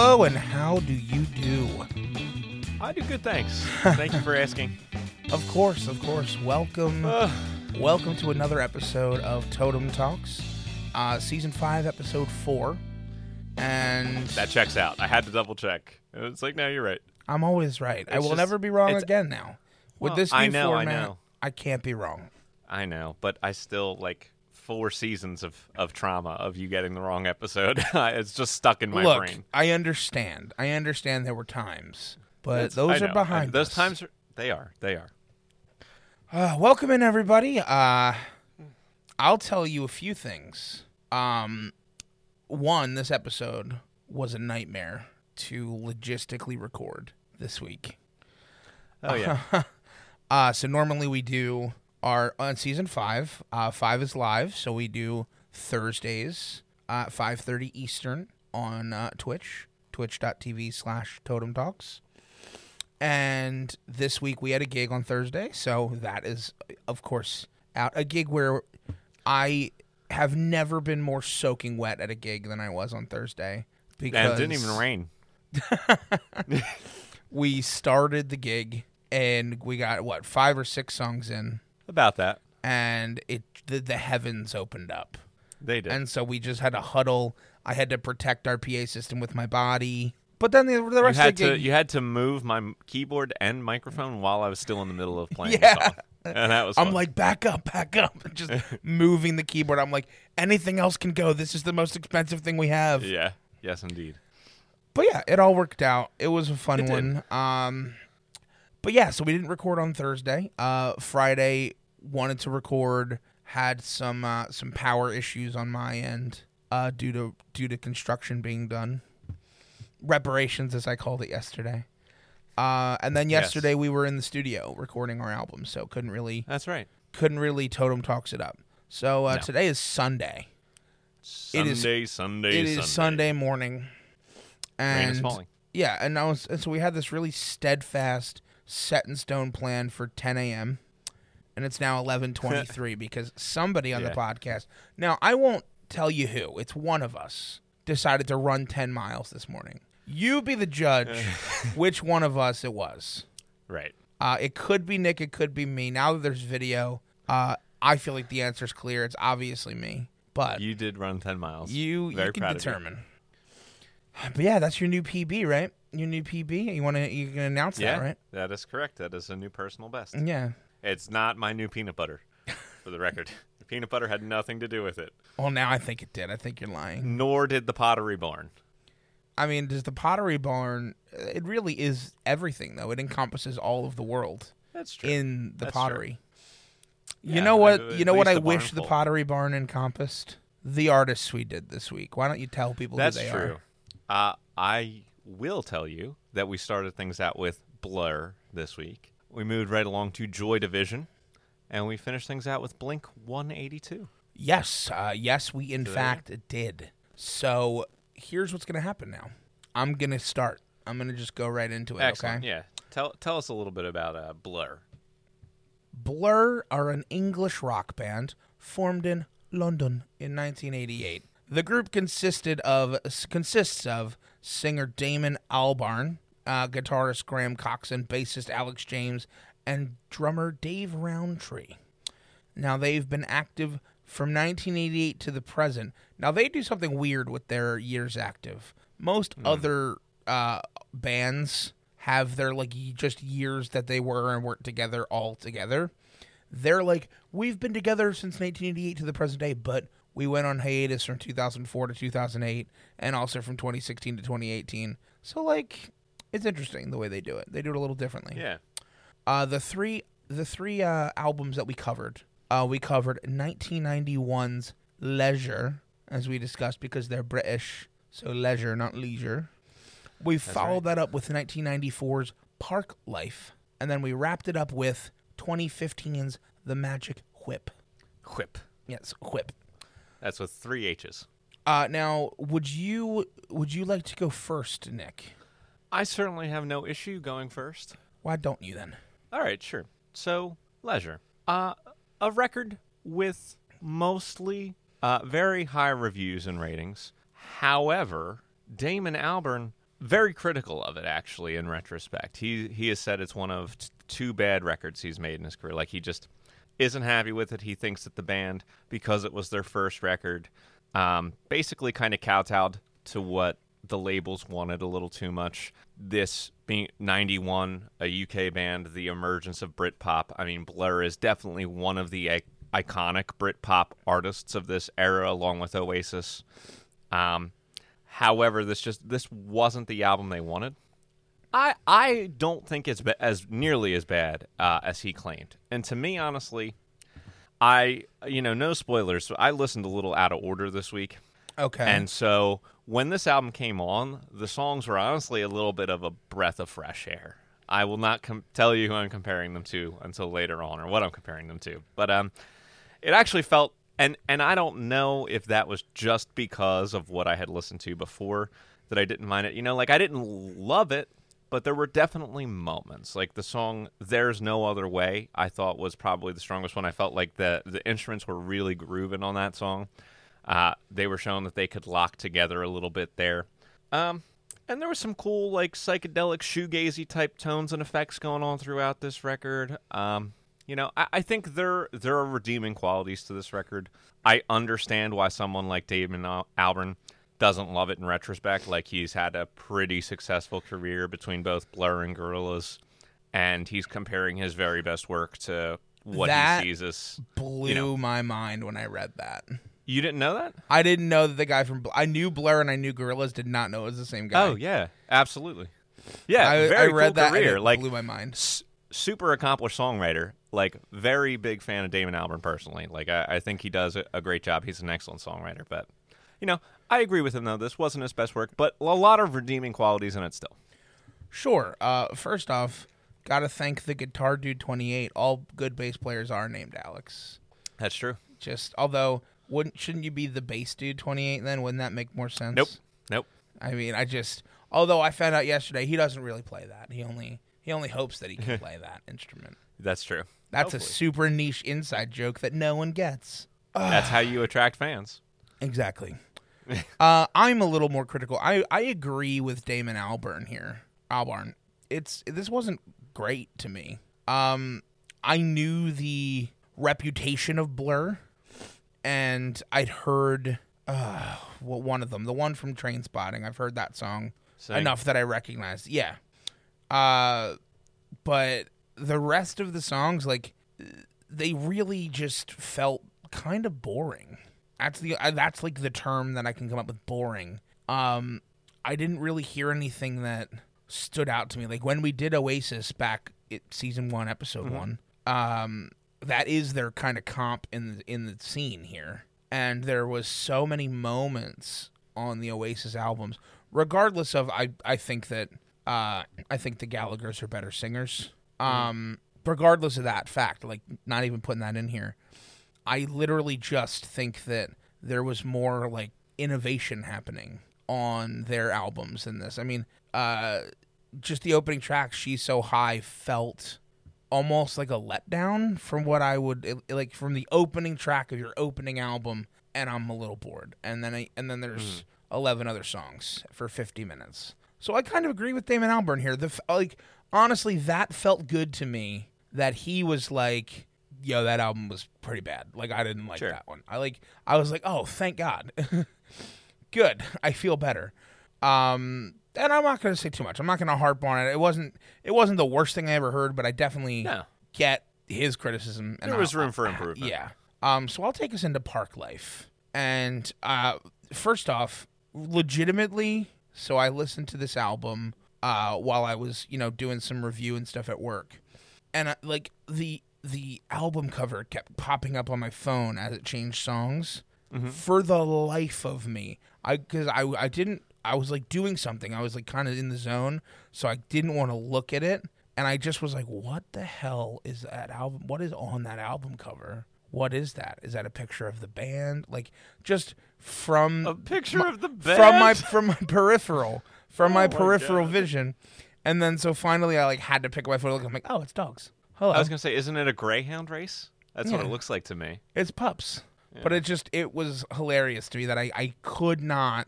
Hello, and how do you do? I do good, thanks. Thank you for asking. Of course, of course. Welcome, Uh, welcome to another episode of Totem Talks, uh, season five, episode four. And that checks out. I had to double check. It's like, no, you're right. I'm always right. I It's will just- never be wrong it's- again. Now, with Well, this new I know, I format, know. I can't be wrong. I know, but I still like four seasons of, of trauma of you getting the wrong episode. it's just stuck in my Look, brain. I understand. I understand there were times, but It's- those I are behind. Those us. times are. They are. They are. Uh, welcome in, everybody. Uh, I'll tell you a few things. Um, one, this episode was a nightmare to logistically record this week. Oh yeah. Uh, so normally we do our on season five. Uh, five is live, so we do Thursdays at five thirty Eastern on uh, Twitch, twitch.tv slash Totem Talks. And this week we had a gig on Thursday, so that is, of course, out a gig where I have never been more soaking wet at a gig than I was on Thursday. Because and it didn't even rain. we started the gig and we got what five or six songs in About that. and it the, the heavens opened up They did. and so we just had to huddle i had to protect our pa system with my body but then the, the you rest had of the to gig you had to move my m- keyboard and microphone while I was still in the middle of playing Yeah. the song. And that was i'm fun. like back up back up just moving the keyboard i'm like anything else can go this is the most expensive thing we have Yeah. Yes indeed. but yeah, it all worked out. It was a fun It did. one. Um, but yeah, so we didn't record on Thursday. Uh, Friday wanted to record, had some uh, some power issues on my end uh, due to due to construction being done, reparations as I called it yesterday. Uh, and then Yes. yesterday we were in the studio recording our album, so couldn't really That's right. couldn't really totem talks it up. So uh, No. today is Sunday. It is- Sunday, Sunday, It is Sunday morning, and Rain is falling. yeah, and I was and so we had this really steadfast, set in stone plan for 10 a.m. and it's now 11:23 because somebody on the podcast. Now I won't tell you who. It's one of us decided to run 10 miles this morning. You be the judge which one of us it was. Right. Uh, it could be Nick. It could be me. Now that there's video, uh, I feel like the answer's clear. It's obviously me. But You did run 10 miles. you Very you can of you. determine. But yeah, that's your new PB, right? Your new PB. You want to you can announce Yeah, that, right? that is correct. That is a new personal best. Yeah. It's not my new peanut butter, for the record. The peanut butter had nothing to do with it, Well, now I think it did. I think you're lying. nor did the pottery barn. I mean, does the Pottery Barn? It really is everything, though. It encompasses all of the world That's true. in the That's true. pottery. You Yeah, know what? at- You know what? I wish the. Pottery Barn encompassed the artists we did this week. Why don't you tell people That's who they true. are? Uh, I will tell you that we started things out with Blur this week. We moved right along to Joy Division, and we finished things out with Blink 182. Yes, uh, yes, we in you fact did. So here's what's gonna happen now. I'm gonna start. I'm gonna just go right into it. Excellent. Okay. Yeah. Tell tell us a little bit about uh, Blur. Blur are an English rock band formed in London in 1988. The group consisted of consists of singer Damon Albarn, uh, guitarist Graham Coxon, bassist Alex James, and drummer Dave Rowntree. Now they've been active from 1988 to the present. Now they do something weird with their years active. Most other uh, bands have their like just years that they were and weren't together all together. They're like we've been together since 1988 to the present day, but we went on hiatus from 2004 to 2008 and also from 2016 to 2018. So like it's interesting the way they do it. They do it a little differently. Yeah. Uh, the three the three uh, albums that we covered, uh, we covered 1991's Leisure, as we discussed, because they're British, so leisure, not leisure. We followed that up with 1994's Park Life, and then we wrapped it up with 2015's The Magic Whip. Whip. Yes, Whip. That's with three H's. Uh, now, would you would you like to go first, Nick? I certainly have no issue going first. Why don't you then? All right, sure. So, Leisure. Uh, a record with mostly uh, very high reviews and ratings. However, Damon Albarn very critical of it actually in retrospect. He he has said it's one of t- two bad records he's made in his career. Like he just isn't happy with it. He thinks that the band because it was their first record um, basically kind of kowtowed to what the labels wanted a little too much. This being 91, a UK band, the emergence of Britpop. I mean, Blur is definitely one of the I- iconic Britpop artists of this era, along with Oasis. Um, however, this just this wasn't the album they wanted. I I don't think it's ba- as nearly as bad uh, as he claimed. And to me, honestly, I you know no spoilers. So I listened a little out of order this week. Okay. And so when this album came on, the songs were honestly a little bit of a breath of fresh air. I will not com- tell you who I'm comparing them to until later on, or what I'm comparing them to. But um, it actually felt, and and I don't know if that was just because of what I had listened to before that I didn't mind it. You know, like I didn't love it, but there were definitely moments. Like the song "There's No Other Way," I thought was probably the strongest one. I felt like the the instruments were really grooving on that song. Uh, they were shown that they could lock together a little bit there. Um, and there was some cool, like psychedelic shoegazy type tones and effects going on throughout this record. Um, you know, I, I think there there are redeeming qualities to this record. I understand why someone like Damon Al- Albarn doesn't love it in retrospect. Like he's had a pretty successful career between both Blur and Gorillaz, and he's comparing his very best work to what That he sees as. Blew you know. my mind when I read that. You didn't know that? I didn't know that the guy from I knew Blur and I knew Gorillaz. Did not know it was the same guy. Oh yeah, absolutely. Yeah, I, very I read cool that career. and it like blew my mind. s- super accomplished songwriter. Like very big fan of Damon Albarn personally. Like I, I think he does a, a great job. He's an excellent songwriter. But you know, I agree with him though. This wasn't his best work, but a lot of redeeming qualities in it still. Sure. Uh, first off, gotta thank the Guitar Dude twenty eight. All good bass players are named Alex. That's true. Just although wouldn't shouldn't you be the bass dude twenty eight then? Wouldn't that make more sense? Nope. Nope. I mean, I just although I found out yesterday he doesn't really play that. He only he only hopes that he can play that instrument. That's true. That's a super niche inside joke that no one gets. That's how you attract fans. Exactly. uh, I'm a little more critical. I, I agree with Damon Albarn here. Albarn. It's this wasn't great to me. Um, I knew the reputation of Blur, and I'd heard uh, well, one of them, the one from Trainspotting. I've heard that song Sing. enough that I recognized. Yeah. Uh, but the rest of the songs, like, they really just felt kind of boring. That's the uh, that's like the term that I can come up with. Boring. Um, I didn't really hear anything that stood out to me. Like when we did Oasis back at season one, episode one. Um, that is their kind of comp in the, in the scene here, and there was so many moments on the Oasis albums. Regardless of, I I think that uh, I think the Gallagher's are better singers. Um, regardless of that fact, like not even putting that in here. I literally just think that there was more like innovation happening on their albums than this. I mean, uh, just the opening track, "She's So High," felt almost like a letdown from what I would like from the opening track of your opening album, and I'm a little bored. And then I, and then there's eleven other songs for 50 minutes. So I kind of agree with Damon Albarn here. The like honestly, that felt good to me. That he was like, "Yo, that album was pretty bad. Like I didn't like Sure. that one. I like I was like, oh, thank God, good. I feel better." Um, and I'm not going to say too much. I'm not going to harp on it. It wasn't it wasn't the worst thing I ever heard, but I definitely No. get his criticism. And There was I'll- room for improvement. Yeah. Um. So I'll take us into Parklife, and uh, first off, legitimately, so I listened to this album uh while I was you know doing some review and stuff at work, and uh, like the the album cover kept popping up on my phone as it changed songs. For the life of me, I because I I didn't I was like doing something. I was like kind of in the zone, so I didn't want to look at it. And I just was like, "What the hell is that album? What is on that album cover? What is that? Is that a picture of the band? Like just from A picture my- of the band. from my from my peripheral, from my Oh my peripheral God. vision." And then so finally, I like had to pick up my phone. Look, I'm like, "Oh, it's dogs. Hello, I was gonna say, isn't it a greyhound race? That's what it looks like to me. it's pups." But it just it was hilarious to me that I I could not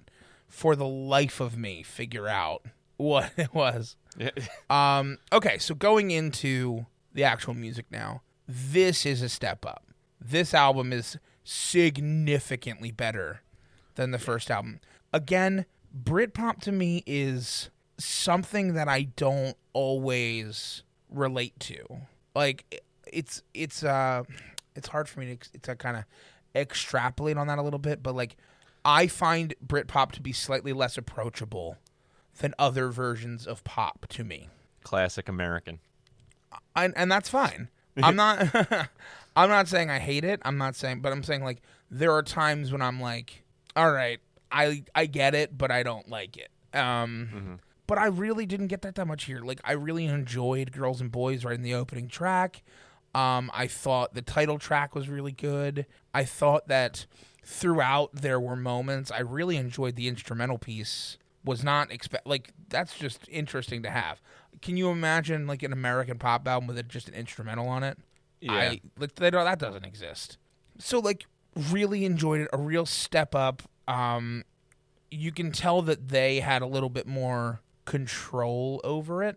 for the life of me figure out what it was. Yeah. Um, okay, so going into the actual music now, this is a step up. This album is significantly better than the first album. Again, Britpop to me is something that I don't always relate to. Like it's it's uh it's hard for me to to kind of extrapolate on that a little bit, but like I find Britpop to be slightly less approachable than other versions of pop to me. Classic American. and, and that's fine. I'm not I'm not saying I hate it. I'm not saying but I'm saying like there are times when I'm like, all right, I I get it, but I don't like it. Um but I really didn't get that that much here. Like I really enjoyed Girls and Boys right in the opening track. Um I thought the title track was really good. I thought that throughout there were moments I really enjoyed the instrumental piece. Was not expect like that's just interesting to have. Can you imagine like an American pop album with just an instrumental on it? Yeah. I like they don't, that doesn't exist. So like really enjoyed it. A real step up. Um, you can tell that they had a little bit more control over it,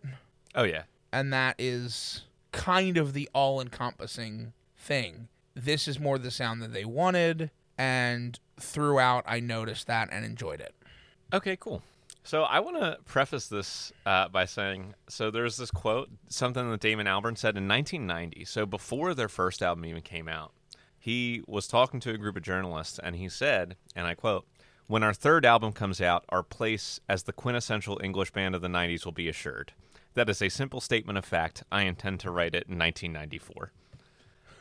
Oh yeah. and that is kind of the all-encompassing thing. This is more the sound that they wanted, and throughout I noticed that and enjoyed it. Okay, cool. So I want to preface this uh, by saying, so there's this quote, something that Damon Albarn said in 1990. So before their first album even came out, he was talking to a group of journalists, and he said, and I quote, "When our third album comes out, our place as the quintessential English band of the 90s will be assured. That is a simple statement of fact. I intend to write it in 1994."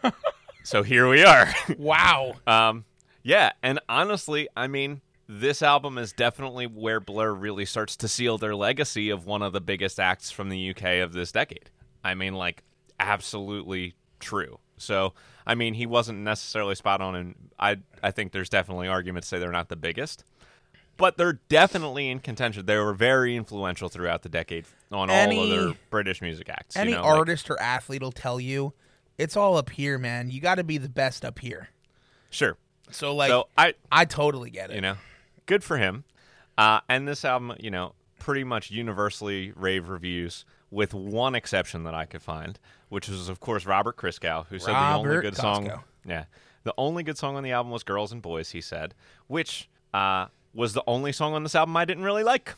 so here we are. Wow. Um, yeah, and honestly, I mean, this album is definitely where Blur really starts to seal their legacy of one of the biggest acts from the UK of this decade. I mean, like, absolutely true. So, I mean, he wasn't necessarily spot on, and I, I think there's definitely arguments to say they're not the biggest, but they're definitely in contention. They were very influential throughout the decade on all Any- of their British music acts. Any you know, like- artist or athlete will tell you it's all up here, man. You got to be the best up here. sure. So like so I, I totally get it. you know good for him. Uh, and this album you know pretty much universally rave reviews with one exception that i could find which was of course robert christgau who said the only good song yeah. The only good song on the album was girls and boys he said which uh, was the only song on this album i didn't really like.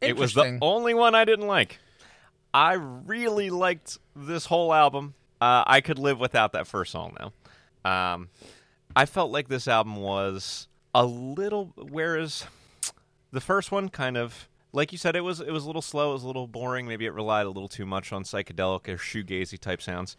It was the only one i didn't like. I really liked this whole album. Uh, i could live without that first song though. Um, I felt like this album was a little whereas the first one kind of like you said it was it was a little slow, it was a little boring, maybe it relied a little too much on psychedelic or shoegazy type sounds.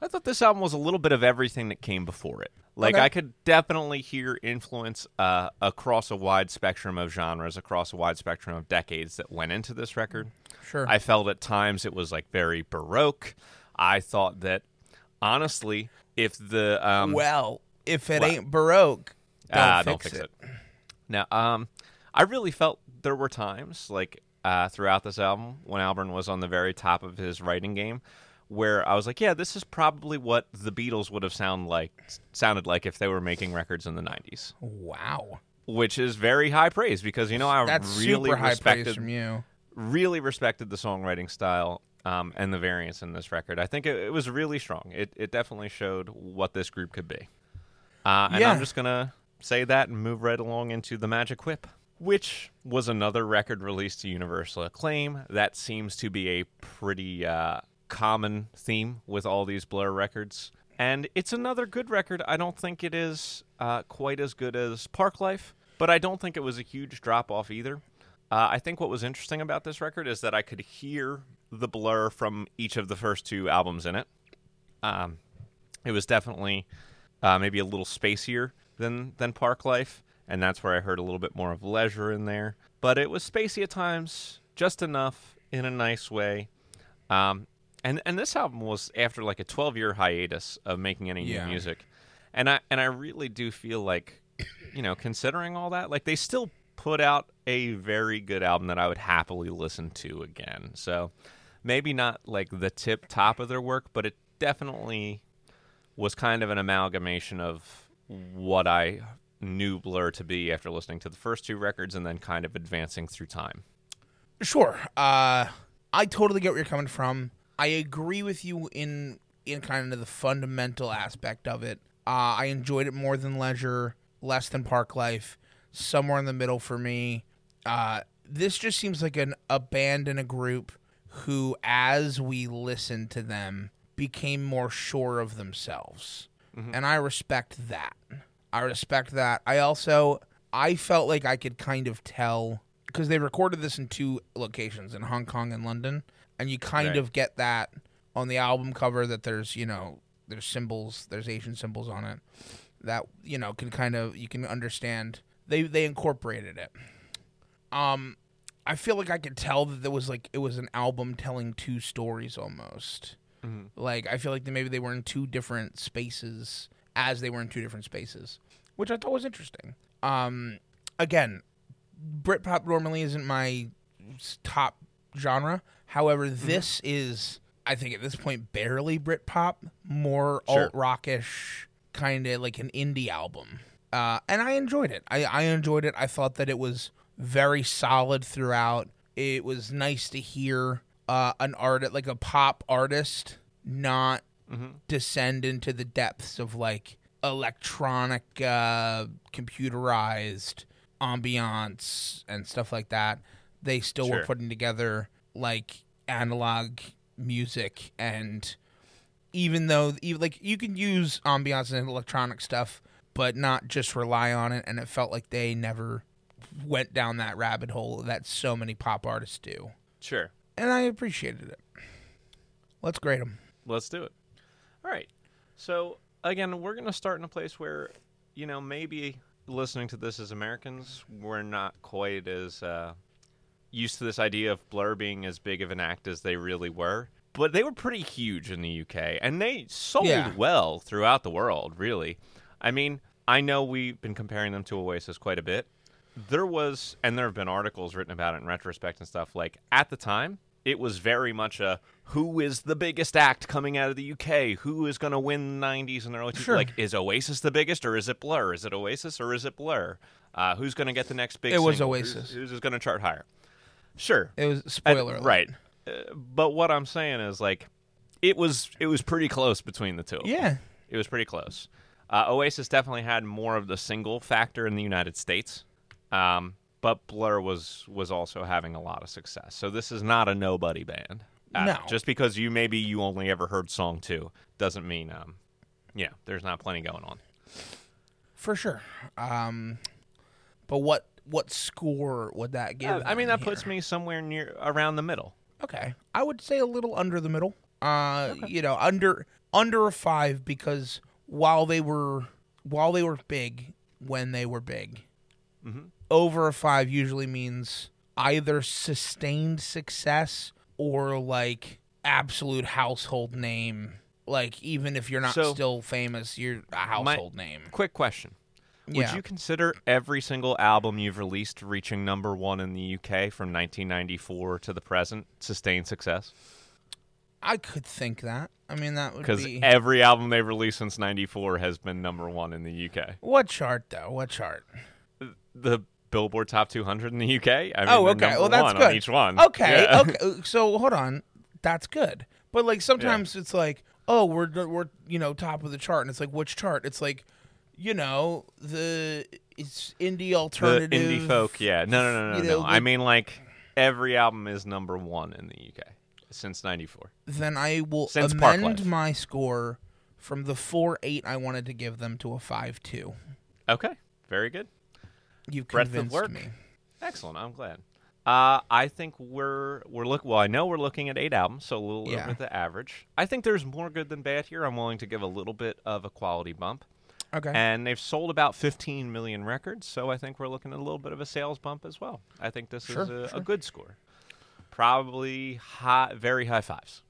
I thought this album was a little bit of everything that came before it. Like Okay. I could definitely hear influence uh, across a wide spectrum of genres, across a wide spectrum of decades that went into this record. Sure. I felt at times it was like very baroque. I thought that honestly, if the um, well, if it well- ain't baroque, don't, Ah, fix, don't fix it. it. Now, um, I really felt there were times like uh, throughout this album when Albarn was on the very top of his writing game, where I was like, yeah, this is probably what the Beatles would have sound like sounded like if they were making records in the '90s, Wow, which is very high praise because you know I that's really super high respected from you. really respected the songwriting style um, and the variance in this record. I think it, it was really strong. It, it definitely showed what this group could be. Uh, and Yeah. I'm just going to say that and move right along into The Magic Whip, which was another record released to universal acclaim. That seems to be a pretty uh, common theme with all these Blur records. And it's another good record. I don't think it is uh, quite as good as Parklife, but I don't think it was a huge drop off either. Uh, I think what was interesting about this record is that I could hear the blur from each of the first two albums in it. Um, it was definitely uh, maybe a little spacier than than Parklife, and that's where I heard a little bit more of leisure in there. But it was spacey at times, just enough in a nice way. Um, and and this album was after like a 12 year hiatus of making any Yeah. new music, and I and I really do feel like, you know, considering all that, like they still put out a very good album that I would happily listen to again. So maybe not like the tip top of their work, but it definitely was kind of an amalgamation of what I knew Blur to be after listening to the first two records and then kind of advancing through time. Sure. Uh, I totally get where you're coming from. I agree with you in in kind of the fundamental aspect of it. Uh, I enjoyed it more than Leisure, less than Parklife, somewhere in the middle for me. Uh, this just seems like an a band and a group who, as we listen to them, became more sure of themselves, and I respect that. I respect that. I also I felt like I could kind of tell because they recorded this in two locations in Hong Kong and London, and you kind Right. of get that on the album cover that there's you know there's symbols, there's Asian symbols on it that you know can kind of you can understand they they incorporated it. Um, I feel like I could tell that there was like it was an album telling two stories almost. Like I feel like maybe they were in two different spaces as they were in two different spaces, which I thought was interesting. Um, again, Britpop normally isn't my top genre. However, this is, I think, at this point, barely Britpop, more Sure. alt rockish, kind of like an indie album. Uh, and I enjoyed it. I, I enjoyed it. I thought that it was very solid throughout. It was nice to hear uh, an art like a pop artist not descend into the depths of like electronic uh computerized ambiance and stuff like that. They still were putting together like analog music and even though even like you can use ambiance and electronic stuff but not just rely on it. And it felt like they never went down that rabbit hole that so many pop artists do. Sure. And i appreciated it let's grade them Let's do it. All right. So again, we're going to start in a place where, you know, maybe listening to this as Americans, we're not quite as uh, used to this idea of Blur being as big of an act as they really were. But they were pretty huge in the UK, and they sold Yeah. well throughout the world. Really, I mean, I know we've been comparing them to Oasis quite a bit. There was, and there have been articles written about it in retrospect and stuff. Like at the time, it was very much a who is the biggest act coming out of the UK? Who is going to win the 90s and early 2000s? Sure. Like, is Oasis the biggest or is it Blur? Is it Oasis or is it Blur? Uh, who's going to get the next big It was? Oasis. Who's, who's going to chart higher? Sure. it was And- spoiler alert. right. Uh, but what I'm saying is, like, it was it was pretty close between the two. yeah It was pretty close. Uh, Oasis definitely had more of the single factor in the United States, um, but Blur was was also having a lot of success. So this is not a nobody band. No. Just because you maybe you only ever heard song two doesn't mean, um, yeah, there's not plenty going on. for sure um but what what score would that give Uh, I mean, that them puts me somewhere near around the middle. okay i would say a little under the middle uh you know under under a five because while they were while they were big when they were big Mm-hmm. Over a five usually means either sustained success or like absolute household name like even if you're not So- still famous you're a household name Quick question. Would Yeah. you consider every single album you've released reaching number one in the UK from 1994 to the present sustained success? I could think that. I mean, that would Because be every album they've released since '94 has been number one in the UK. what chart though? What chart? The Billboard Top 200 in the UK. I mean, oh, okay. Well, that's good. on each one. Okay, Yeah. okay. So hold on, that's good. But like sometimes it's like, oh, we're we're you know top of the chart, and it's like which chart? It's like, you know, the it's indie The alternative, indie folk. Yeah. No, no, no, no, you no. know, I mean, like every album is number one in the UK since '94. Then I will Since amend my score from the four eight I wanted to give them to a five two. Okay. Very good. You've Breadth of convinced work. me. Excellent. I'm glad. Uh, I think we're we're look. Well, I know we're looking at eight albums, so a little Yeah. over the average. I think there's more good than bad here. I'm willing to give a little bit of a quality bump, Okay. and they've sold about 15 million records, so I think we're looking at a little bit of a sales bump as well. I think this Sure, is a, sure. a good score. Probably high, very high fives.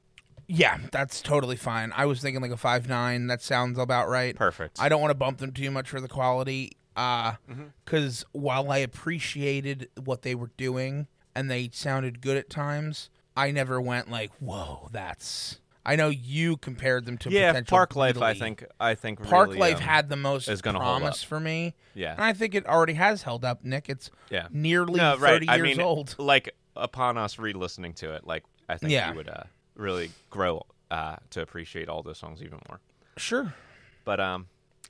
Yeah, that's totally fine. I was thinking like a five nine. That sounds about right. Perfect. I don't want to bump them too much for the quality, because Mm-hmm. while I appreciated what they were doing and they sounded good at times, I never went like, "Whoa, that's." I know you compared them to yeah, Parklife. I think. I think Park really, Life um, had the most is promise for me. Yeah. And I think it already has held up, Nick. It's Yeah. nearly no, right. 30 I years mean, old. like upon us re-listening to it, like I think Yeah. you would uh, really grow uh, to appreciate all those songs even more. Sure. But um,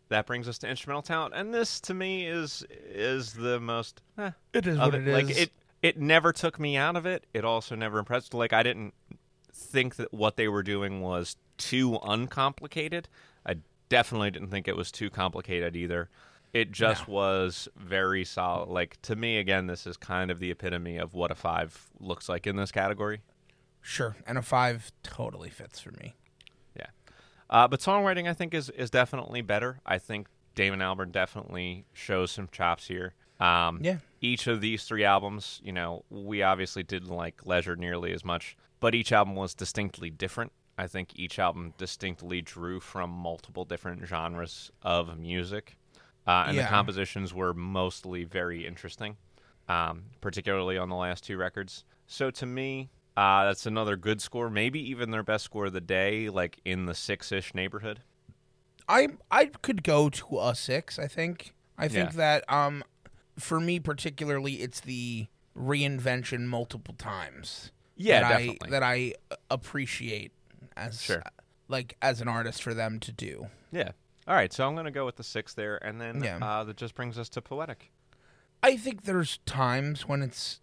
that brings us to instrumental talent, and this to me is is the most. eh, It is what it Like it, it never took me out of it. It also never impressed. Like I didn't think that what they were doing was too uncomplicated. I definitely didn't think it was too complicated either. It just was very solid. Like to me, again, this is kind of the epitome of what a five looks like in this category. Sure. And a five totally fits for me. Uh, but songwriting, I think, is is definitely better. I think Damon Albarn definitely shows some chops here. Um, Yeah. Each of these three albums, you know, we obviously didn't like Leisure nearly as much, but each album was distinctly different. I think each album distinctly drew from multiple different genres of music, uh, and Yeah. the compositions were mostly very interesting, um, particularly on the last two records. So to me, uh, that's another good score, maybe even their best score of the day, like in the six-ish neighborhood. I I could go to a six. I think. I think Yeah. that um, for me particularly, it's the reinvention multiple times. Yeah, that definitely. I, that I appreciate as Sure. like as an artist for them to do. Yeah. All right, so I'm going to go with the six there, and then Yeah. uh, that just brings us to poetic. I think there's times when it's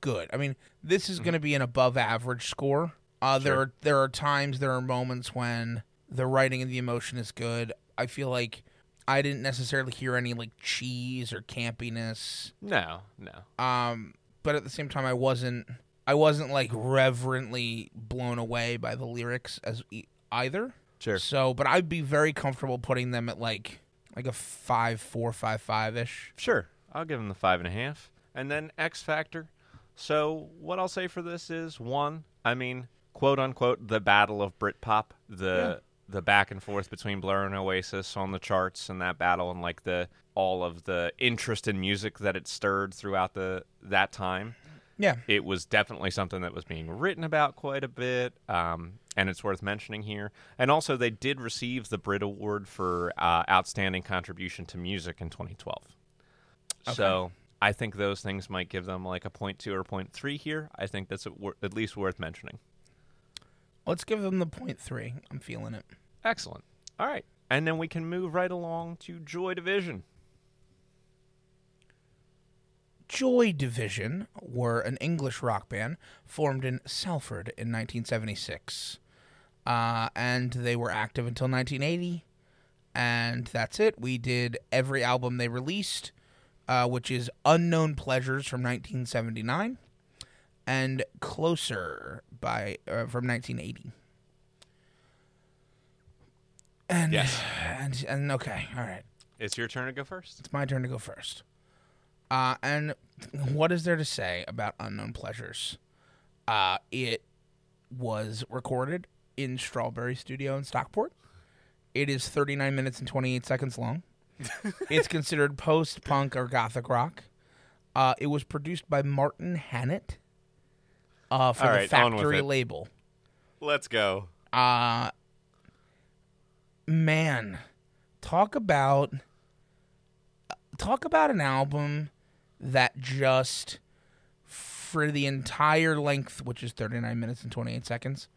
good. I mean, this is going to be an above average score. Uh, there are there are times there are moments when the writing and the emotion is good. I feel like I didn't necessarily hear any like cheese or campiness. No, no. Um, but at the same time, I wasn't I wasn't like reverently blown away by the lyrics as e- either. Sure. So, but I'd be very comfortable putting them at like like a five four five five ish. Sure. I'll give them the five and a half. And then X Factor. So what I'll say for this is one, I mean, quote unquote, the battle of Britpop, the the back and forth between Blur and Oasis on the charts and that battle and like the all of the interest in music that it stirred throughout the that time. Yeah. it was definitely something that was being written about quite a bit, um, and it's worth mentioning here. And also, they did receive the Brit Award for uh, Outstanding Contribution to Music in 2012. Okay. So I think those things might give them like a point two or point three here. I think that's at, at least worth mentioning. Let's give them the point three. I'm feeling it. Excellent. All right, and then we can move right along to Joy Division. Joy Division were an English rock band formed in Salford in 1976. Uh, and they were active until 1980. And that's it. We did every album they released, uh, which is Unknown Pleasures from 1979 and Closer by uh, from 1980. And, Yes. and and okay, all right. It's your turn to go first. It's my turn to go first. Uh, and what is there to say about Unknown Pleasures? Uh, it was recorded in Strawberry Studio in Stockport. It is 39 minutes and 28 seconds long. it's considered post punk or gothic rock. Uh, it was produced by Martin Hannett uh, for All the right, on with Factory it. label. Let's go. Uh man, talk about talk about an album that just for the entire length, which is 39 minutes and 28 seconds,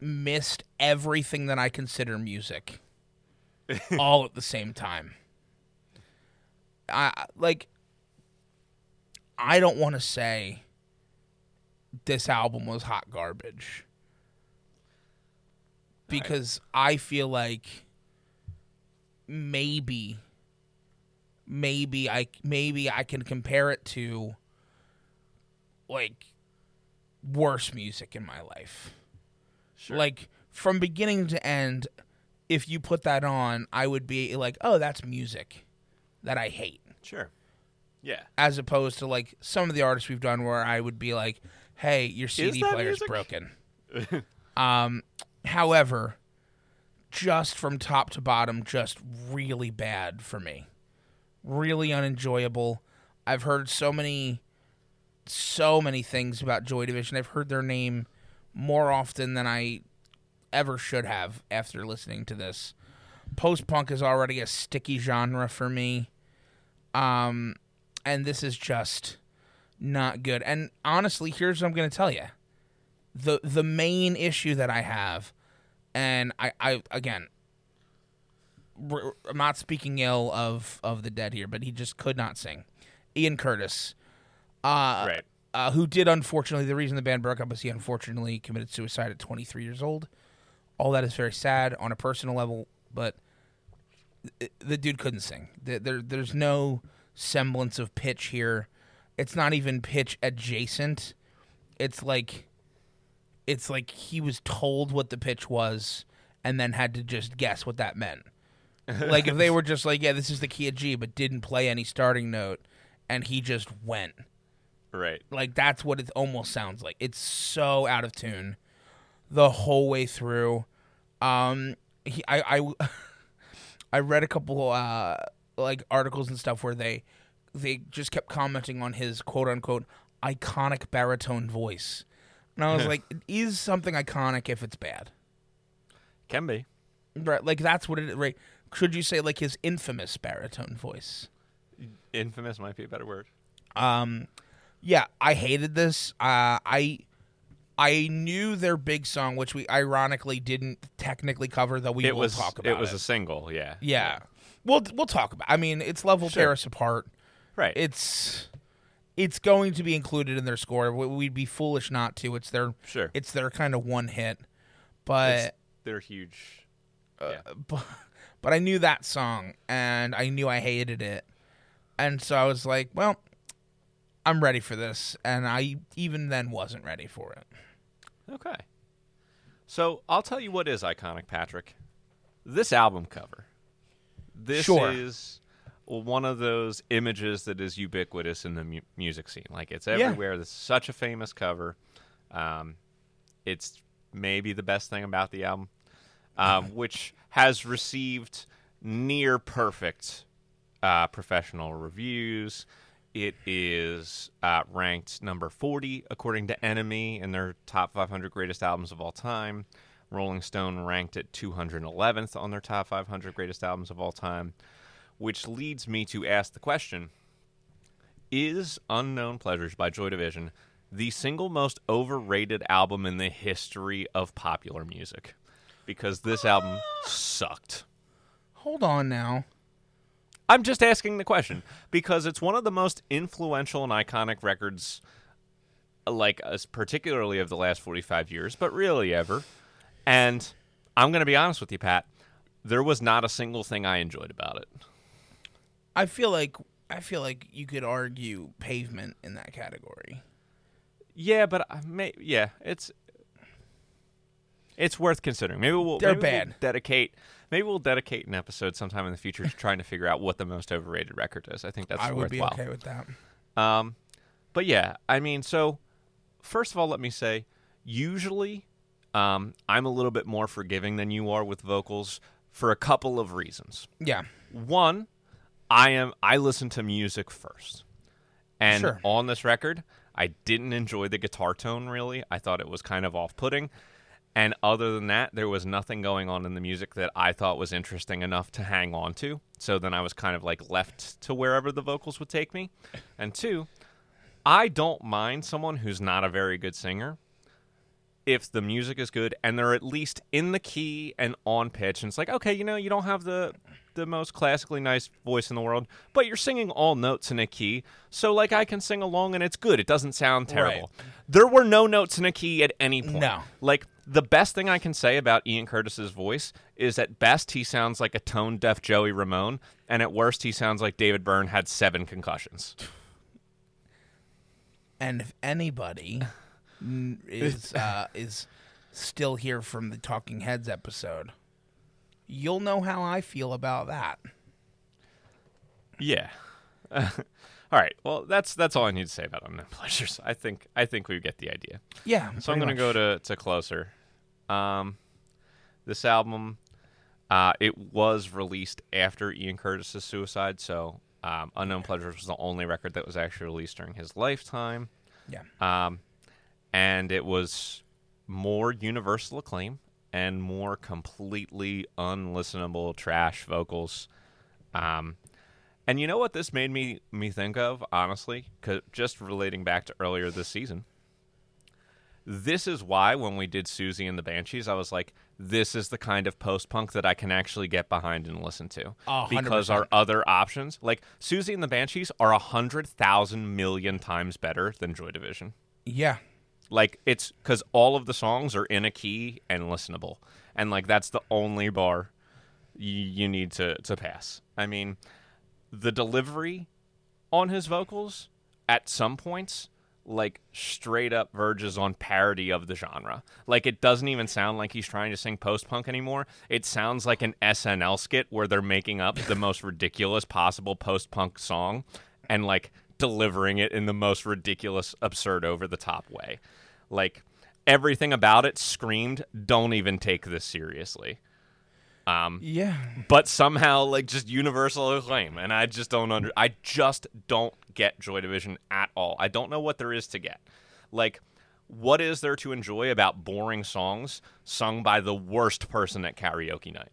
missed everything that I consider music all at the same time. I like I don't want to say this album was hot garbage because I feel like maybe maybe I maybe I can compare it to like worse music in my life. Sure. Like from beginning to end if you put that on, I would be like, "Oh, that's music that I hate." Sure. Yeah. As opposed to like some of the artists we've done where I would be like, "Hey, your CD player's music?" broken." um however, just from top to bottom just really bad for me. Really unenjoyable. I've heard so many so many things about Joy Division. I've heard their name more often than I ever should have after listening to this. Post punk is already a sticky genre for me. Um, and this is just not good. And honestly, here's what I'm going to tell you. The the main issue that I have and I I again I'm not speaking ill of of the dead here, but he just could not sing. Ian Curtis, uh, Right. uh, who did unfortunately the reason the band broke up was he unfortunately committed suicide at 23 years old. All that is very sad on a personal level, but th- the dude couldn't sing. There, there there's no semblance of pitch here. It's not even pitch adjacent. It's like it's like he was told what the pitch was and then had to just guess what that meant. like if they were just like, yeah, this is the key of G, but didn't play any starting note, and he just went. Right. Like that's what it almost sounds like. It's so out of tune the whole way through. Um, he, I, I, I read a couple uh like articles and stuff where they they just kept commenting on his quote unquote iconic baritone voice, and I was like, it is something iconic if it's bad, Can be. right? Like that's what it right. Should you say like his infamous baritone voice? Infamous might be a better word. Um, yeah, I hated this. Uh, I I knew their big song, which we ironically didn't technically cover, though we it will was talk about it It was a single, yeah. yeah, we'll we'll talk about. I mean, it's level Sure. tear us apart. Right. It's it's going to be included in their score. We- We'd be foolish not to. It's their sure. it's their kind of one hit, but It's- they're huge. Uh, yeah. but, but I knew that song and I knew I hated it. And so I was like, well, I'm ready for this. And I even then wasn't ready for it. Okay. So I'll tell you what is iconic, Patrick. This album cover. This Sure. is one of those images that is ubiquitous in the mu- music scene. Like it's everywhere. This is such a famous cover. Um, it's maybe the best thing about the album, um, which has received near perfect uh, professional reviews. It is uh, ranked number 40 according to NME in their top 500 greatest albums of all time. Rolling Stone ranked it 211th on their top 500 greatest albums of all time, which leads me to ask the question Is Unknown Pleasures by Joy Division the single most overrated album in the history of popular music? Because this album sucked. Hold on now. I'm just asking the question because it's one of the most influential and iconic records, uh, like as particularly of the last 45 years, but really ever. And I'm going to be honest with you, Pat. There was not a single thing I enjoyed about it. I feel like I feel like you could argue pavement in that category. Yeah, but I may, yeah, it's it's worth considering. Maybe we'll They're maybe we'll bad. dedicate maybe we'll dedicate an episode sometime in the future to trying to figure out what the most overrated record is. I think that's I would be okay with that. Um, but yeah, I mean, so first of all, let me say, usually, um, I'm a little bit more forgiving than you are with vocals for a couple of reasons. Yeah. One, I am I listen to music first, and Sure. on this record, I didn't enjoy the guitar tone really. I thought it was kind of off-putting. And other than that, there was nothing going on in the music that I thought was interesting enough to hang on to. So then I was kind of like left to wherever the vocals would take me. And two, I don't mind someone who's not a very good singer if the music is good and they're at least in the key and on pitch. And it's like, okay, you know, you don't have the the most classically nice voice in the world, but you're singing all notes in a key. So like I can sing along and it's good. It doesn't sound terrible. There were no notes in a key at any point. No. Like the best thing I can say about Ian Curtis's voice is at best he sounds like a tone deaf Joey Ramone, and at worst he sounds like David Byrne had seven concussions. And if anybody is uh, is still here from the Talking Heads episode, you'll know how I feel about that. Yeah. all right. Well, that's that's all I need to say about unknown pleasures. I think I think we get the idea. Yeah. So I'm going to go to to closer. Um, this album, uh, it was released after Ian Curtis's suicide, so um, Unknown Pleasures was the only record that was actually released during his lifetime. Yeah. Um, and it was more universal acclaim and more completely unlistenable trash vocals. Um, and you know what this made me me think of, honestly, just relating back to earlier this season. This is why when we did Siouxsie and the Banshees, I was like, this is the kind of post punk that I can actually get behind and listen to. Hundred because our other options, like Siouxsie and the Banshees, are a hundred thousand million times better than Joy Division. Yeah. Like it's because all of the songs are in a key and listenable, and like that's the only bar y- you need to to pass. I mean, the delivery on his vocals at some points like straight up verges on parody of the genre. Like it doesn't even sound like he's trying to sing post punk anymore. It sounds like an SNL skit where they're making up the most ridiculous possible post punk song and like delivering it in the most ridiculous, absurd, over the top way. Like everything about it screamed, "Don't even take this seriously." Um, Yeah. but somehow like just universal acclaim and i just don't under i just don't get joy division at all i don't know what there is to get like what is there to enjoy about boring songs sung by the worst person at karaoke night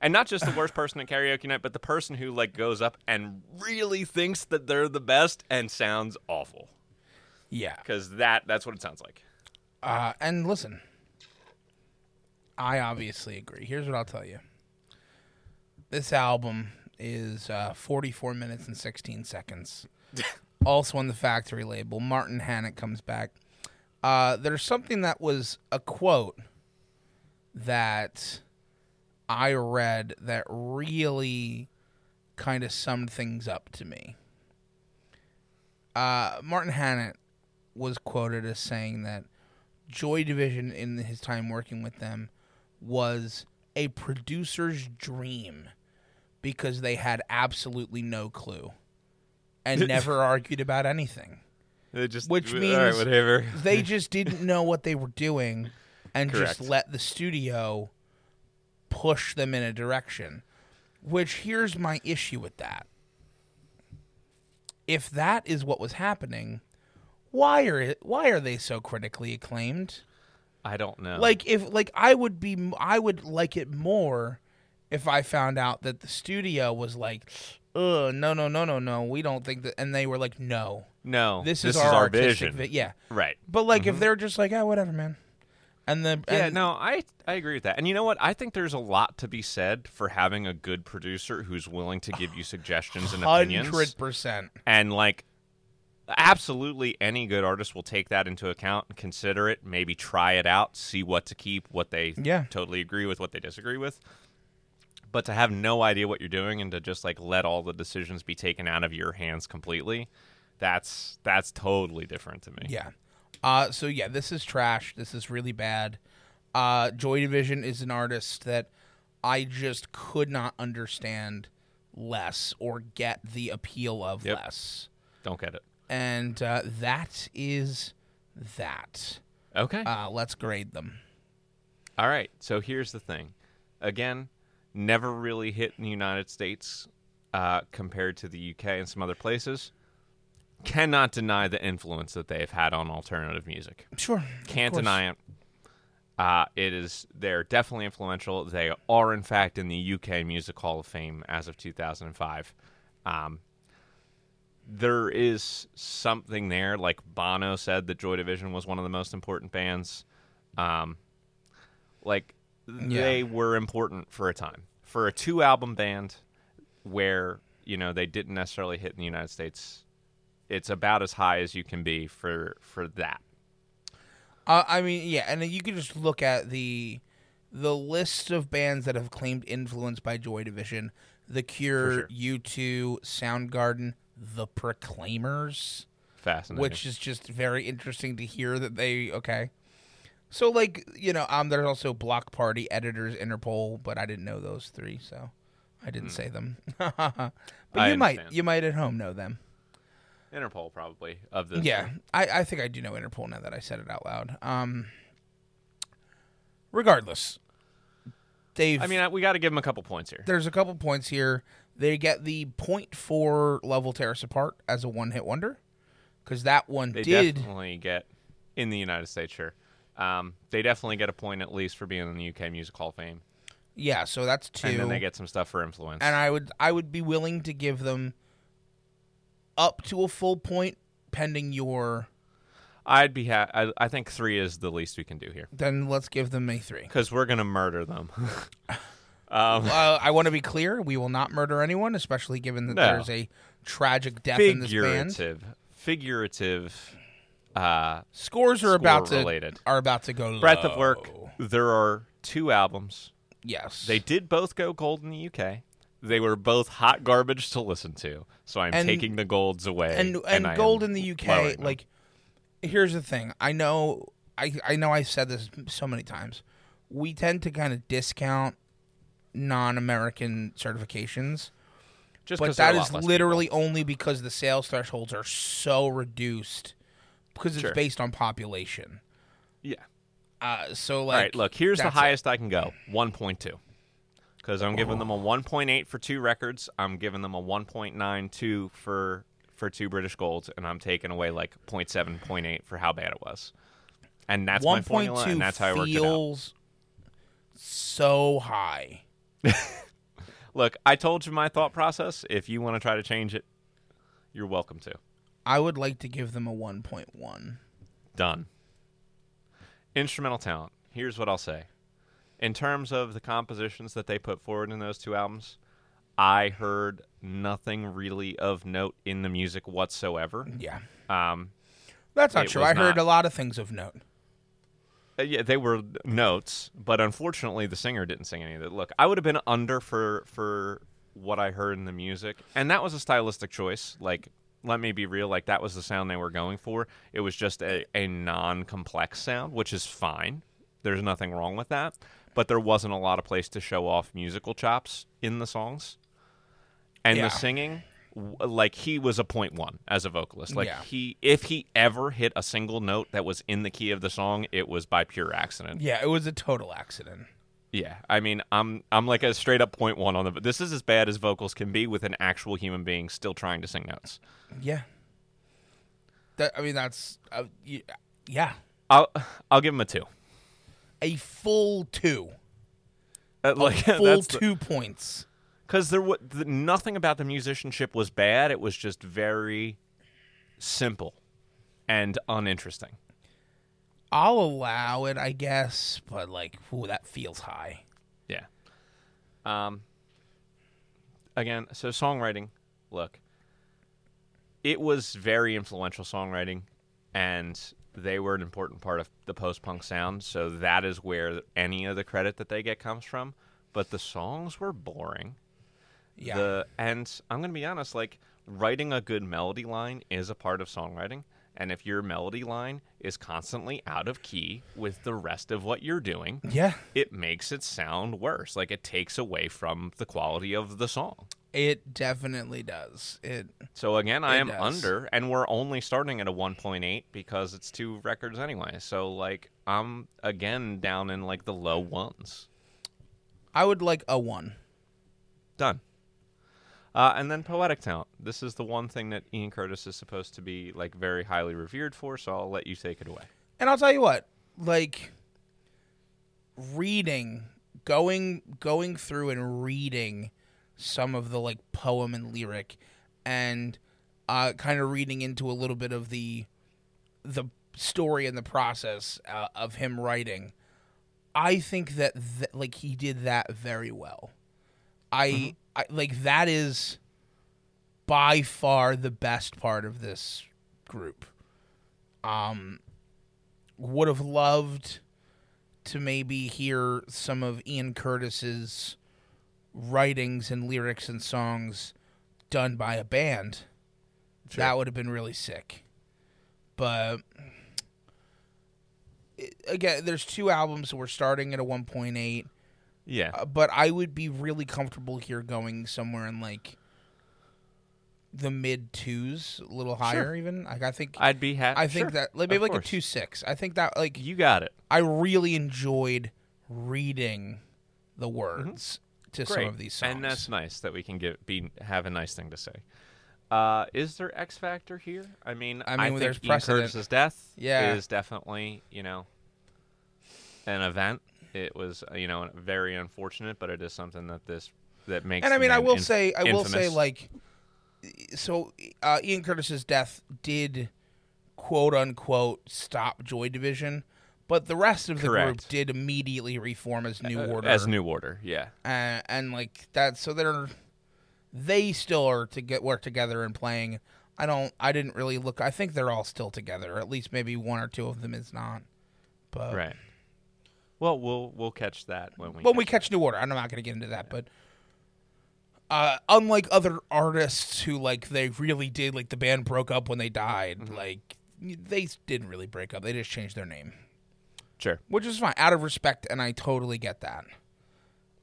and not just the worst person at karaoke night but the person who like goes up and really thinks that they're the best and sounds awful Yeah. because that that's what it sounds like Uh, and listen, I obviously agree. Here's what I'll tell you. This album is uh, 44 minutes and 16 seconds. also on the factory label. Martin Hannett comes back. Uh, there's something that was a quote that I read that really kind of summed things up to me. Uh, Martin Hannett was quoted as saying that Joy Division in his time working with them was a producer's dream because they had absolutely no clue and never argued about anything. It just Which means right, whatever. They just didn't know what they were doing and Correct. just let the studio push them in a direction. Which here's my issue with that. If that is what was happening, why are it, why are they so critically acclaimed? I don't know. Like if like I would be I would like it more if I found out that the studio was like, "Uh, no, no, no, no, no, we don't think that," and they were like, "No, no, this, is our, artistic vision. vi- yeah." Right. But like if they're just like, "Oh, whatever, man," and the Yeah, and, no, I I agree with that. And you know what? I think there's a lot to be said for having a good producer who's willing to give you suggestions and opinions. hundred percent, And like absolutely any good artist will take that into account and consider it, maybe try it out, see what to keep, what they Yeah. totally agree with, what they disagree with. But to have no idea what you're doing and to just like let all the decisions be taken out of your hands completely, that's that's totally different to me. yeah. Uh, so yeah, this is trash. This is really bad. Uh, Joy Division is an artist that I just could not understand less or get the appeal of Yep. less. Don't get it. and uh, that is that. Okay. Uh, let's grade them. All right. So here's the thing. Again, never really hit in the United States uh, compared to the UK and some other places. Cannot deny the influence that they've had on alternative music. Sure. Can't deny it. Uh, it is. They're definitely influential. They are, in fact, in the UK Music Hall of Fame as of 2005. Um, there is something there. Like Bono said, that Joy Division was one of the most important bands. Um, like they were important for a time for a two album band where you know they didn't necessarily hit in the United States. It's about as high as you can be for for that. Uh, I mean, yeah, and you can just look at the the list of bands that have claimed influence by Joy Division: The Cure, sure. U2, Soundgarden, The Proclaimers. Fascinating. which is just very interesting to hear that they okay. So like you know, um, there's also Bloc Party, Editors, Interpol, but I didn't know those three, so I didn't say them. but. I you might, you might at home know them. Interpol probably of this. Yeah, I, I think I do know Interpol now that I said it out loud. Um, regardless, they've. I mean, we got to give them a couple points here. there's a couple points here. They get the point four Love Will Tear Us Apart as a one hit wonder because that one They did definitely get in the United States, sure. Um, they definitely get a point at least for being in the UK Music Hall of Fame, Yeah, so that's two. and then they get some stuff for influence. and I would I would be willing to give them up to a full point pending your I'd be ha- I, I think three is the least we can do here then let's give them a 3. because we're gonna murder them. um, uh, I want to be clear, we will not murder anyone, especially given that No. there's a tragic death in this band. figurative, figurative. Uh, Scores are about to Score-related. are about to go breadth of work. There are two albums. Yes. They did both go gold in the UK. They were both hot garbage to listen to. So I'm And- taking the golds away. and and, I gold in the UK like here's the thing i know i i know i've said this so many times we tend to kind of discount non-american certifications just but 'cause that is are that a is lot less literally only because the sales thresholds are so reduced because it's Sure. based on population yeah. uh so like All right, look, here's the that's it. highest I can go 1.2. Because I'm giving them a 1.8 for two records. I'm giving them a 1.92 for for two British golds, and I'm taking away like 0.7, 0.8 for how bad it was. And that's my formula, 1.2 and that's how I worked it out. feels so high Look, I told you my thought process. If you want to try to change it, you're welcome to. I would like to give them a 1.1 Done. Instrumental talent. Here's what I'll say. In terms of the compositions that they put forward in those two albums, I heard nothing really of note in the music whatsoever. yeah Um, that's not true i heard not. a lot of things of note uh, yeah, they were notes, but unfortunately, the singer didn't sing any of it. Look, I would have been under for for what I heard in the music, and that was a stylistic choice. Like, let me be real, like that was the sound they were going for. It was just a, a non-complex sound, which is fine. There's nothing wrong with that, but there wasn't a lot of place to show off musical chops in the songs, and Yeah. the singing. Like he was a point one as a vocalist. Like Yeah. he, if he ever hit a single note that was in the key of the song, it was by pure accident. Yeah, it was a total accident. Yeah, I mean, I'm I'm like a straight up point one on the. This is as bad as vocals can be with an actual human being still trying to sing notes. Yeah. That I mean that's uh, yeah, I'll I'll give him a two. a full two, Uh, like full that's two points. because there was the, nothing about the musicianship was bad. It was just very simple and uninteresting. I'll allow it, I guess, but like, ooh, that feels high. Yeah. Um. Again, so songwriting. Look, it was very influential songwriting, and they were an important part of the post-punk sound. So that is where any of the credit that they get comes from. But the songs were boring. Yeah, The and I'm gonna be honest, like writing a good melody line is a part of songwriting. And if your melody line is constantly out of key with the rest of what you're doing, yeah, it makes it sound worse. Like it takes away from the quality of the song. it definitely does. It So again, I am does. under, and we're only starting at a 1.8 because it's two records anyway. So like I'm again down in like the low ones. I would like a one. Done. Uh, and then poetic talent. This is the one thing that Ian Curtis is supposed to be like very highly revered for. So I'll let you take it away. And I'll tell you what, like reading, going going through and reading some of the like poem and lyric and uh kind of reading into a little bit of the the story and the process uh, of him writing. I think that th- like he did that very well. I, I like that is by far the best part of this group. Um would have loved to maybe hear some of Ian Curtis's writings and lyrics and songs done by a band. Sure. That would have been really sick. But it- again, there's two albums. We're starting at a 1.8, Yeah. uh, but I would be really comfortable here going somewhere in like the mid twos, a little higher even. Like I think I'd be happy. I think that like, maybe of like a two six. I think that like You got it. I really enjoyed reading the words to some Mm-hmm. Great. of these songs. And that's nice that we can get be have a nice thing to say. Uh, is there X factor here? I mean, I mean, think there's precedent. Curtis's death Yeah. is definitely you know an event. It was uh, you know very unfortunate, but it is something that this that makes. And I mean, I will inf- say, I will say, like, so uh, Ian Curtis's death did, quote unquote, stop Joy Division, but the rest of the group did immediately reform as New Uh, Order, as New Order, yeah, and, and like that. So they're they still are to get work together and playing. I don't. I didn't really look. I think they're all still together. At least maybe one or two of them is not. But right. Well, we'll we'll catch that when we. when we catch New Order, I'm not going to get into that, but uh, unlike other artists who like they really did like the band broke up when they died, Mm-hmm. like they didn't really break up. They just changed their name, sure. which is fine out of respect, and I totally get that.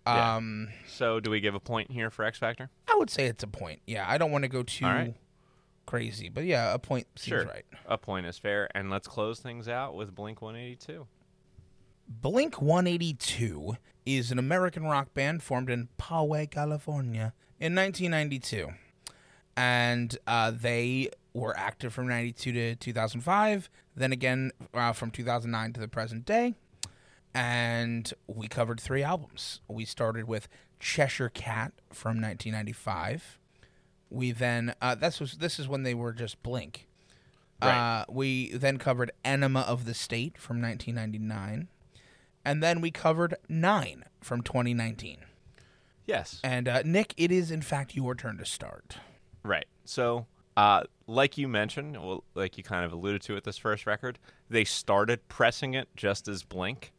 Yeah. Um, So, do we give a point here for X Factor? I would say it's a point. Yeah, I don't want to go too right. crazy, but yeah, a point seems Sure. right. A point is fair, and let's close things out with Blink 182. Blink 182 is an American rock band formed in Poway, California in 1992. And uh, they were active from 92 to 2005, then again uh, from 2009 to the present day. And we covered three albums. We started with Cheshire Cat from 1995. We then, uh, this, was, this is when they were just Blink. Right. Uh, we then covered Enema of the State from 1999 and then we covered nine from 2019. Yes. And uh, Nick, it is in fact your turn to start. Right. So, uh, like you mentioned, well, like you kind of alluded to at this first record, they started pressing it just as Blink,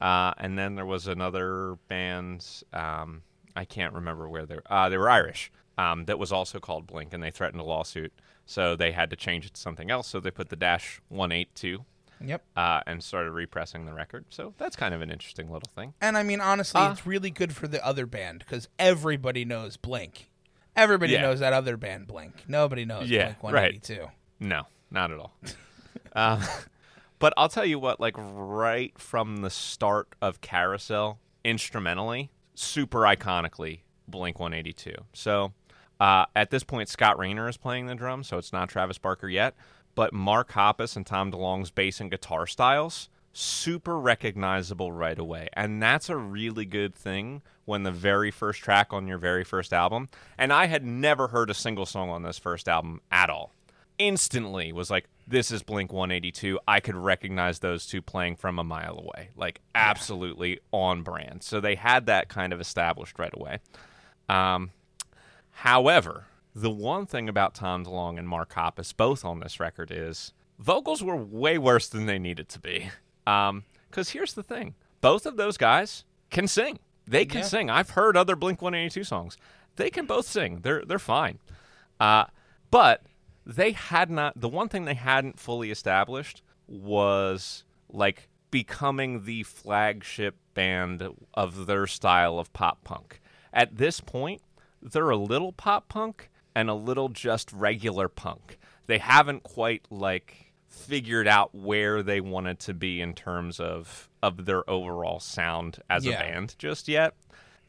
uh, and then there was another band. Um, I can't remember where they were. Uh, they were Irish. Um, that was also called Blink, and they threatened a lawsuit, so they had to change it to something else. So they put the dash one eight two. Yep. Uh, and started repressing the record. So that's kind of an interesting little thing. And I mean, honestly, Uh, it's really good for the other band because everybody knows Blink. Everybody Yeah. knows that other band, Blink. Nobody knows Yeah, Blink right. 182. No, not at all. um, but I'll tell you what, like right from the start of Carousel, instrumentally, super iconically, Blink 182. So uh, at this point, Scott Raynor is playing the drums, so it's not Travis Barker yet. But Mark Hoppus and Tom DeLonge's bass and guitar styles, super recognizable right away. And that's a really good thing when the very first track on your very first album, and I had never heard a single song on this first album at all instantly was like, this is Blink 182. I could recognize those two playing from a mile away. Like, absolutely on brand. So they had that kind of established right away. Um, however, the one thing about Tom DeLonge and Mark Hoppus, both on this record, is vocals were way worse than they needed to be. Because here's the thing both of those guys can sing. They can Yeah. sing. I've heard other Blink 182 songs. They can both sing. They're they're fine. Uh, but they had not. The one thing they hadn't fully established was like becoming the flagship band of their style of pop punk. At this point, they're a little pop punk and a little just regular punk. They haven't quite like figured out where they wanted to be in terms of of their overall sound as Yeah. a band just yet.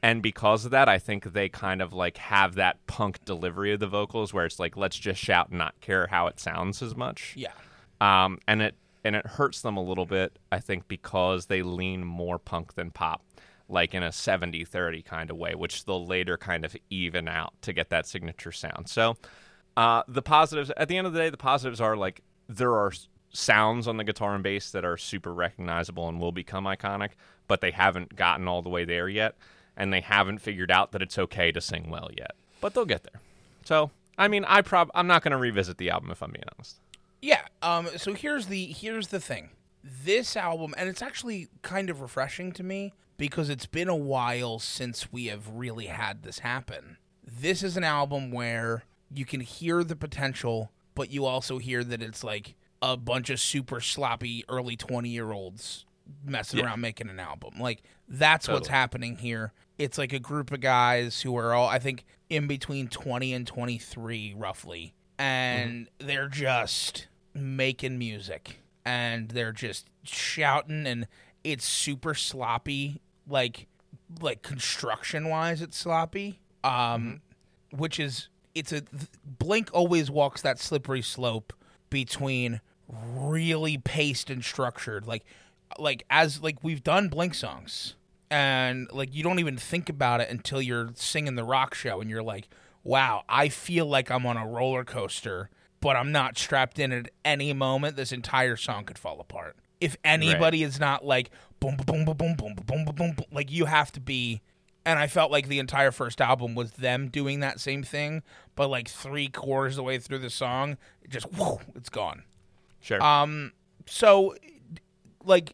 And because of that, I think they kind of like have that punk delivery of the vocals where it's like let's just shout and not care how it sounds as much. Yeah. Um, and it and it hurts them a little bit, I think, because they lean more punk than pop, like in a 70-30 kind of way, which they'll later kind of even out to get that signature sound. So uh, the positives at the end of the day, the positives are like there are sounds on the guitar and bass that are super recognizable and will become iconic, but they haven't gotten all the way there yet, and they haven't figured out that it's okay to sing well yet. But they'll get there. So I mean, I prob I'm not going to revisit the album if I'm being honest. Yeah. Um. So here's the here's the thing. This album, and it's actually kind of refreshing to me because it's been a while since we have really had this happen. This is an album where you can hear the potential, but you also hear that it's like a bunch of super sloppy early 20 year olds messing Yeah. around making an album. Like that's what's happening here. It's like a group of guys who are all I think in between 20 and 23 roughly and mm-hmm. they're just making music and they're just shouting and it's super sloppy like like construction wise it's sloppy um which is it's a Blink always walks that slippery slope between really paced and structured, like like as like we've done Blink songs, and like you don't even think about it until you're singing the rock show, and you're like, wow, I feel like I'm on a roller coaster, but I'm not strapped in at any moment. This entire song could fall apart. If anybody is not like boom, boom, boom, boom, boom, boom, boom, boom, boom, like you have to be. And I felt like the entire first album was them doing that same thing, but like three quarters of the way through the song, it just whoo, it's gone. Sure. Um, so like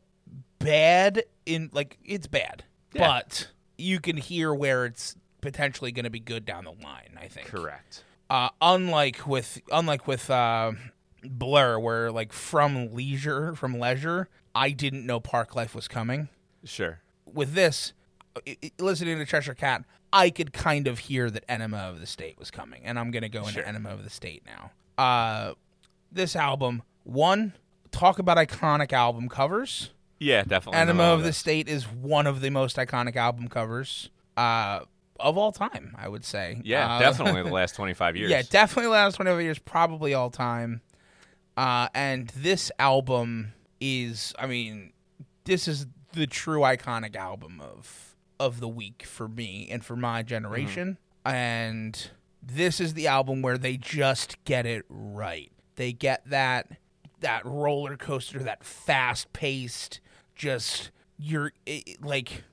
bad in like it's bad, Yeah. but you can hear where it's potentially going to be good down the line. I think. Correct. Uh, unlike with unlike with uh, Blur, where like from leisure from leisure, I didn't know Parklife was coming. Sure. With this, listening to Cheshire Cat, I could kind of hear that Enema of the State was coming, and I'm gonna go into Sure. Enema of the State now. Uh, this album, one, talk about iconic album covers. Yeah, definitely. Enema of the State is one of the most iconic album covers uh, of all time, I would say. Yeah, Uh, definitely the last 25 years. Yeah, definitely the last 25 years, probably all time. Uh, and this album is, I mean, this is the true iconic album of of the week for me and for my generation. And this is the album where they just get it right. They get that that roller coaster, that fast paced, just you're it, like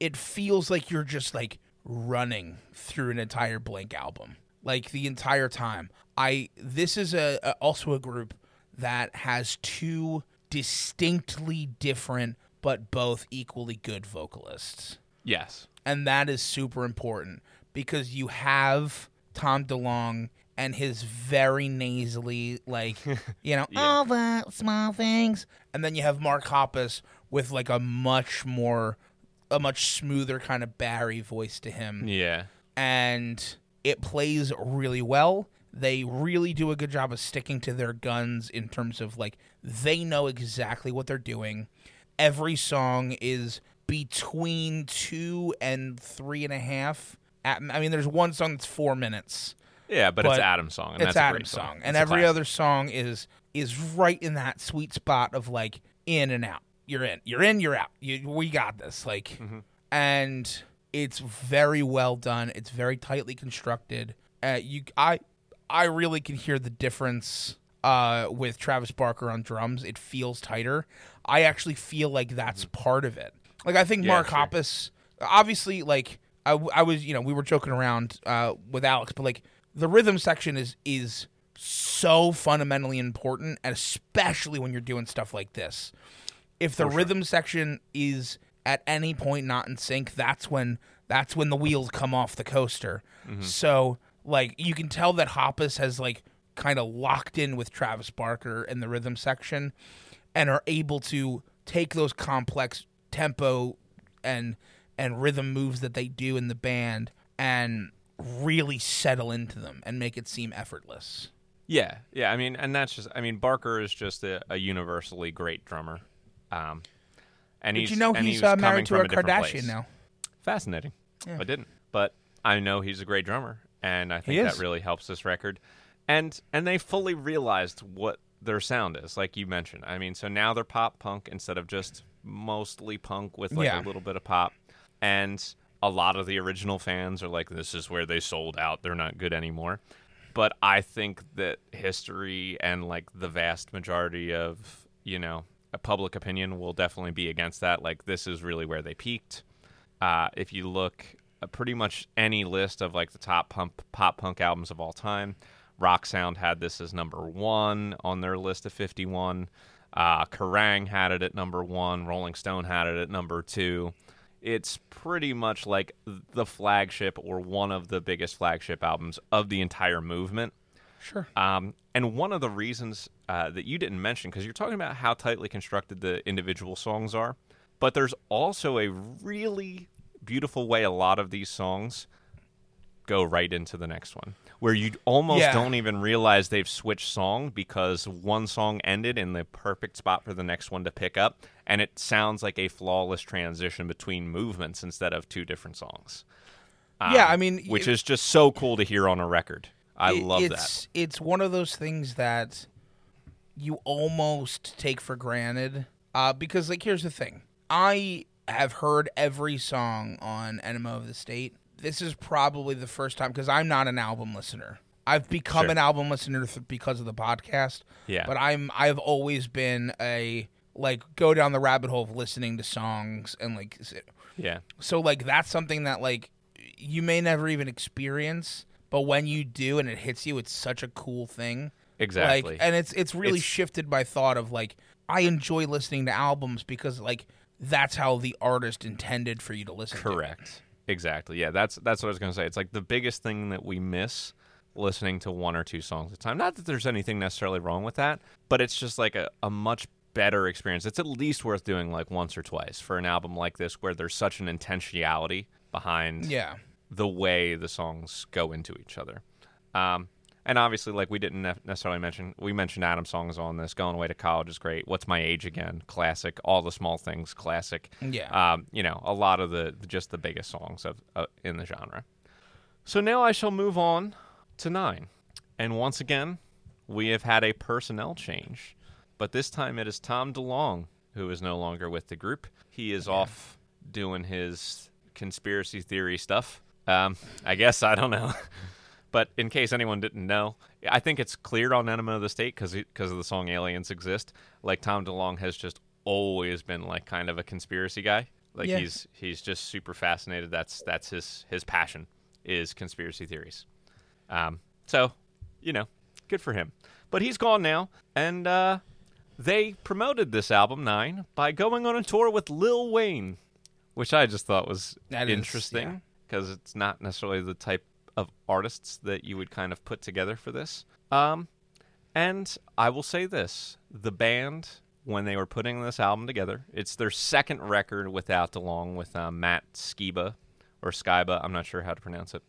it feels like you're just like running through an entire blank album, like the entire time. I this is a, a also a group that has two distinctly different but both equally good vocalists, Yes. and that is super important because you have Tom DeLonge and his very nasally like you know all the small things. And then you have mark hoppus with like a much more a much smoother kind of barry voice to him. Yeah. and it plays really well they really do a good job of sticking to their guns in terms of like they know exactly what they're doing every song is between two and three and a half i mean there's one song that's four minutes Yeah, but, But it's Adam's song. And it's that's a Adam's great song, song, and It's every other song is is right in that sweet spot of like in and out. You're in, you're in, you're out. You, we got this. Like, Mm-hmm. and it's very well done. It's very tightly constructed. Uh, you, I, I really can hear the difference uh, with Travis Barker on drums. It feels tighter. I actually feel like that's part of it. Like I think Mm-hmm. Yeah, Mark sure. Hoppus, obviously, like I was, you know, we were joking around uh, with Alex, but like the rhythm section is is so fundamentally important, and especially when you're doing stuff like this. If the rhythm section is at any point not in sync, that's when that's when the wheels come off the coaster. So like you can tell that Hoppus has like kind of locked in with Travis Barker in the rhythm section and are able to take those complex tempo and and rhythm moves that they do in the band and really settle into them and make it seem effortless. Yeah, yeah. I mean, and that's just. I mean, Barker is just a, a universally great drummer. Um, and Did he's, you know he's uh, married to a a Kardashian place. now? Fascinating. Yeah. I didn't, but I know he's a great drummer, and I think that really helps this record. And and they fully realized what their sound is, like you mentioned. I mean, so now they're pop punk instead of just mostly punk with like Yeah. a little bit of pop. And a lot of the original fans are like, "This is where they sold out. They're not good anymore." But I think that history and like the vast majority of you know a public opinion will definitely be against that. Like this is really where they peaked. Uh, if you look pretty much any list of like the top pump, pop punk albums of all time, Rock Sound had this as number one on their list of 51. Uh, Kerrang had it at number one. Rolling Stone had it at number two. It's pretty much like the flagship or one of the biggest flagship albums of the entire movement. Sure. Um, and one of the reasons uh, that you didn't mention, because you're talking about how tightly constructed the individual songs are, but there's also a really beautiful way a lot of these songs go right into the next one, where you almost Yeah. don't even realize they've switched song because one song ended in the perfect spot for the next one to pick up, and it sounds like a flawless transition between movements instead of two different songs. yeah, Um, I mean, which y- is just so cool to hear on a record. I It- love that. it's, It's one of those things that you almost take for granted. Uh, because, like, here's the thing I have heard every song on Enema of the State. This is probably the first time because I'm not an album listener. I've become Sure. an album listener th- because of the podcast. Yeah. But I'm I've always been a like go down the rabbit hole of listening to songs and like Yeah. so like that's something that like you may never even experience, but when you do and it hits you, it's such a cool thing. Exactly. Like, and it's it's really It's- shifted my thought of like I enjoy listening to albums because like that's how the artist intended for you to listen. to. Correct. Exactly. Yeah, that's that's what I was going to say. It's like the biggest thing that we miss listening to one or two songs at a time. Not that there's anything necessarily wrong with that, but it's just like a, a much better experience. It's at least worth doing like once or twice for an album like this where there's such an intentionality behind Yeah. the way the songs go into each other. Um, and obviously, like we didn't necessarily mention, we mentioned Adam songs on this. Going away to college is great. What's my age again? Classic. All the small things, classic. Yeah. Um, you know, a lot of the just the biggest songs of uh, in the genre. So now I shall move on to nine, and once again, we have had a personnel change, but this time it is Tom DeLonge who is no longer with the group. He is off doing his conspiracy theory stuff. Um, I guess I don't know. But in case anyone didn't know, I think it's clear on Enema of the State because because of the song "Aliens Exist." Like Tom DeLonge has just always been like kind of a conspiracy guy. Like Yeah. he's he's just super fascinated. That's that's his his passion is conspiracy theories. Um, so you know, good for him. But he's gone now, and uh, they promoted this album nine by going on a tour with Lil Wayne, which I just thought was That yeah. interesting because it's not necessarily the type of artists that you would kind of put together for this. Um, and I will say this: the band, when they were putting this album together, it's their second record without DeLonge with uh, Matt Skiba or Skiba. I'm not sure how to pronounce it.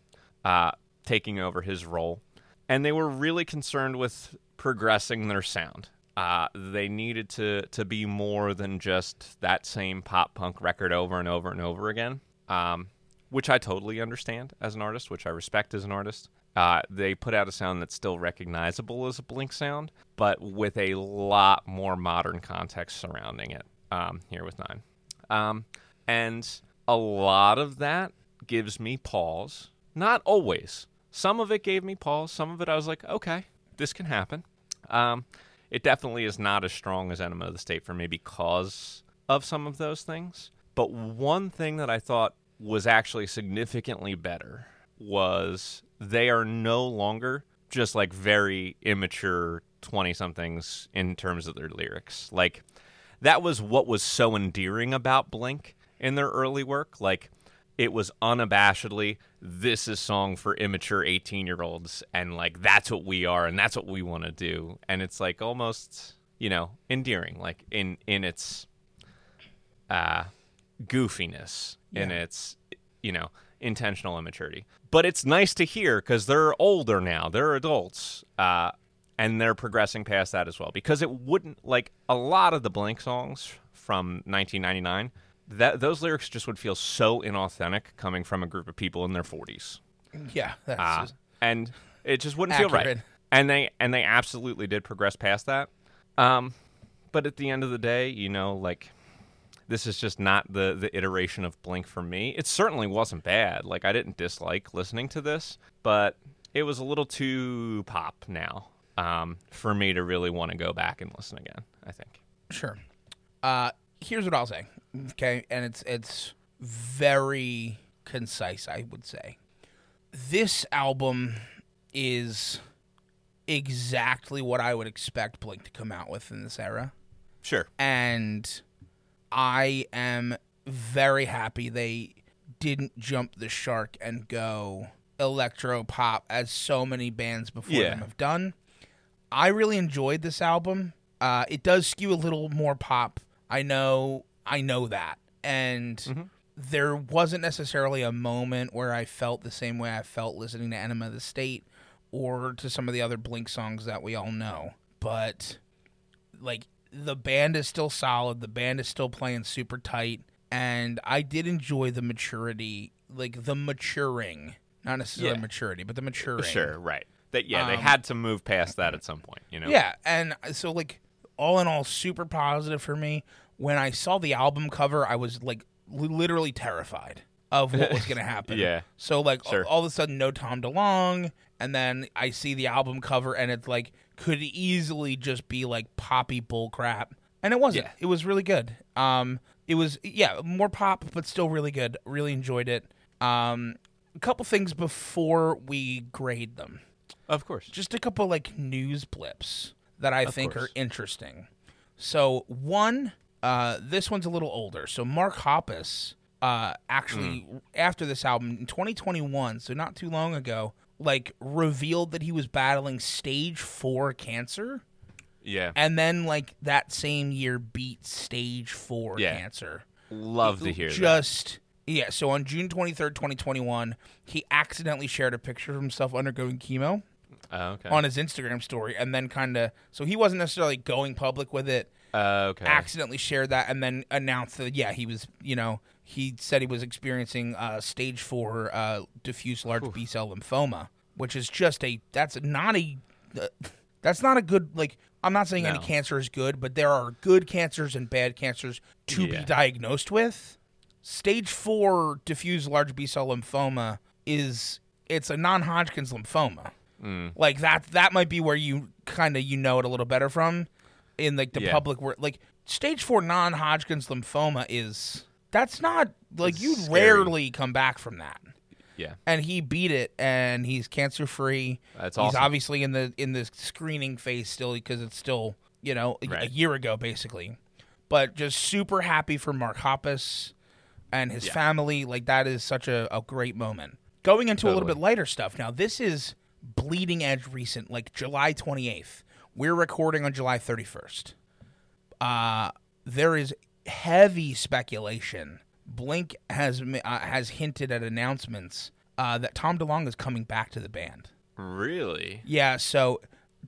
Uh, taking over his role, and they were really concerned with progressing their sound. Uh, they needed to to be more than just that same pop punk record over and over and over again. Um, which I totally understand as an artist, which I respect as an artist. Uh, they put out a sound that's still recognizable as a Blink sound, but with a lot more modern context surrounding it. Um, here with Nine, um, and a lot of that gives me pause. Not always. Some of it gave me pause. Some of it I was like, okay, this can happen. Um, it definitely is not as strong as Enema of the State for me because of some of those things. But one thing that I thought was actually significantly better was they are no longer just like very immature 20 somethings in terms of their lyrics. Like that was what was so endearing about Blink in their early work. Like it was unabashedly this is song for immature 18 year olds and like that's what we are and that's what we want to do and it's like almost you know endearing like in in its uh goofiness in its you know intentional immaturity. But it's nice to hear because they're older now they're adults uh and they're progressing past that as well. Because it wouldn't like a lot of the blink songs from 1999 that those lyrics just would feel so inauthentic coming from a group of people in their 40s Yeah. That's uh, and it just wouldn't feel right. and they and they absolutely did progress past that. Um but at the end of the day you know like this is just not the the iteration of blink for me it certainly wasn't bad like i didn't dislike listening to this but it was a little too pop now um for me to really want to go back and listen again i think Sure. Uh, here's what I'll say. Okay, and it's it's very concise. I would say this album is exactly what I would expect Blink to come out with in this era, sure and I am very happy they didn't jump the shark and go electro pop as so many bands before Yeah. them have done. I really enjoyed this album. Uh, it does skew a little more pop. I know, I know that, and there wasn't necessarily a moment where I felt the same way I felt listening to Enema of the State or to some of the other Blink songs that we all know. But like the band is still solid. The band is still playing super tight, and I did enjoy the maturity, like the maturing, not necessarily Yeah. maturity, but the maturing. Sure, right. That yeah, they Um, had to move past that at some point. You know. Yeah, and so like all in all, super positive for me. When I saw the album cover, I was like li- literally terrified of what was going to happen. Yeah. So like all- Sure. all of a sudden, no Tom DeLonge, and then I see the album cover, and it's like could easily just be like poppy bull crap, and it wasn't. Yeah. It was really good. Um, it was yeah more pop, but still really good. Really enjoyed it. Um, a couple things before we grade them Of course. just a couple like news blips that I think course. are interesting. So one, uh, this one's a little older. So Mark Hoppus, uh, actually after this album in 2021, so not too long ago, like revealed that he was battling stage four cancer, Yeah. and then like that same year beat stage four Yeah. cancer Love to hear that. just yeah so on june 23rd 2021 he accidentally shared a picture of himself undergoing chemo Oh, okay. on his instagram story and then kind of so he wasn't necessarily going public with it Uh, okay. accidentally shared that and then announced that yeah he was you know he said he was experiencing uh, stage four uh, diffuse large b cell lymphoma which is just a that's not a uh, that's not a good like i'm not saying any cancer is good but there are good cancers and bad cancers to Yeah. be diagnosed with stage four diffuse large b cell lymphoma is it's a non-hodgkin's lymphoma Mm. like that that might be where you kind of you know it a little better from in like the Yeah. public where like stage four non-hodgkin's lymphoma is that's not like you'd scary. rarely come back from that. Yeah. and he beat it and he's cancer free That's he's obviously in the in the screening phase still because it's still you know a, a year ago basically. But just super happy for mark hoppus and his Yeah. family. Like that is such a, a great moment. Going into a little bit lighter stuff. Now this is bleeding edge recent like july 28th we're recording on july 31st uh there is heavy speculation blink has uh, has hinted at announcements uh, that tom delonge is coming back to the band Really? yeah, so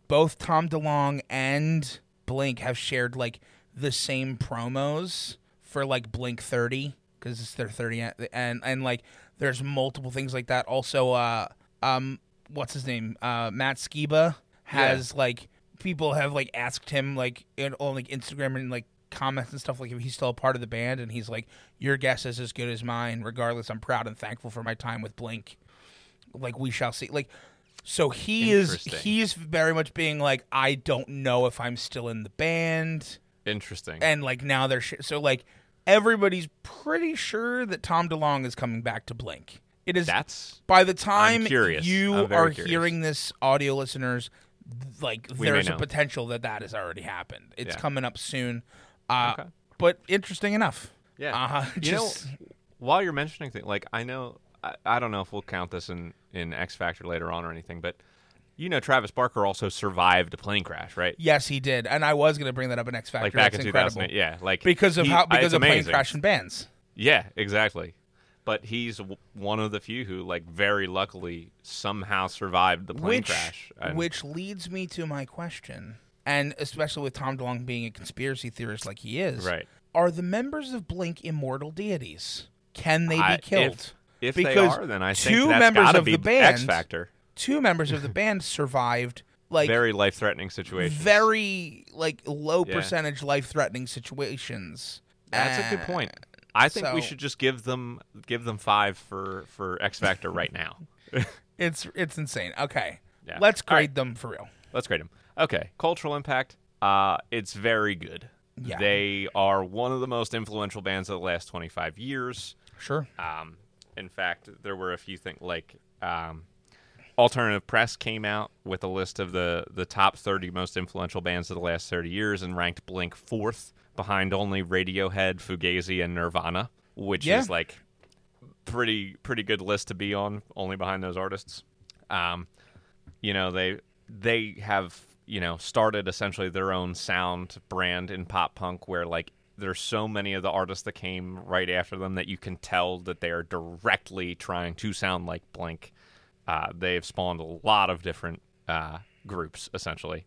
both Tom DeLonge and Blink have shared like the same promos for like Blink 30 because it's their 30 and and like there's multiple things like that. Also, uh, um, what's his name? Uh, Matt Skiba has like people have like asked him like in, on like Instagram and like comments and stuff like if he's still a part of the band and he's like your guess is as good as mine. Regardless i'm proud and thankful for my time with blink. Like we shall see. Like so he is he's very much being like i don't know if i'm still in the band. Interesting. and like now they're sh- so like everybody's pretty sure that tom delonge is coming back to blink. It is That's by the time you are curious. hearing this audio listeners like We there's a potential that that has already happened. It's Yeah. coming up soon uh, Okay. but interesting enough yeah. uh, you know, just while you're mentioning things, like I know, I, I don't know if we'll count this in in X Factor later on or anything, but you know, Travis Barker also survived a plane crash, right? yes he did and i was going to bring that up in x factor Like back That's in incredible 2008. Yeah, like because of he- how because it's of plane amazing. crash and bands Yeah, exactly. But he's w- one of the few who, like, very luckily somehow survived the plane which crash. And- which leads me to my question and especially with tom delonge being a conspiracy theorist like he is right. are the members of blink immortal deities can they be I- killed If, if they are, then I two think that's members of be the band X Factor. two members of the band survived like very, Very life-threatening situations. Very like low Yeah. percentage life-threatening situations That's a good Uh, point. I think we should just give them give them five for for X Factor right now. it's it's insane okay Yeah. let's grade right. them for real Let's grade them. Okay, cultural impact. Uh, it's very good. Yeah. They are one of the most influential bands of the last 25 years. sure Um, in fact, there were a few things like um, Alternative Press came out with a list of the the top 30 most influential bands of the last 30 years and ranked Blink fourth behind only Radiohead, Fugazi, and Nirvana, which Yeah. is like pretty pretty good list to be on, only behind those artists. Um, you know they they have you know started essentially their own sound brand in pop punk where like there's so many of the artists that came right after them that you can tell that they are directly trying to sound like Blink. Uh, they have spawned a lot of different uh, groups essentially,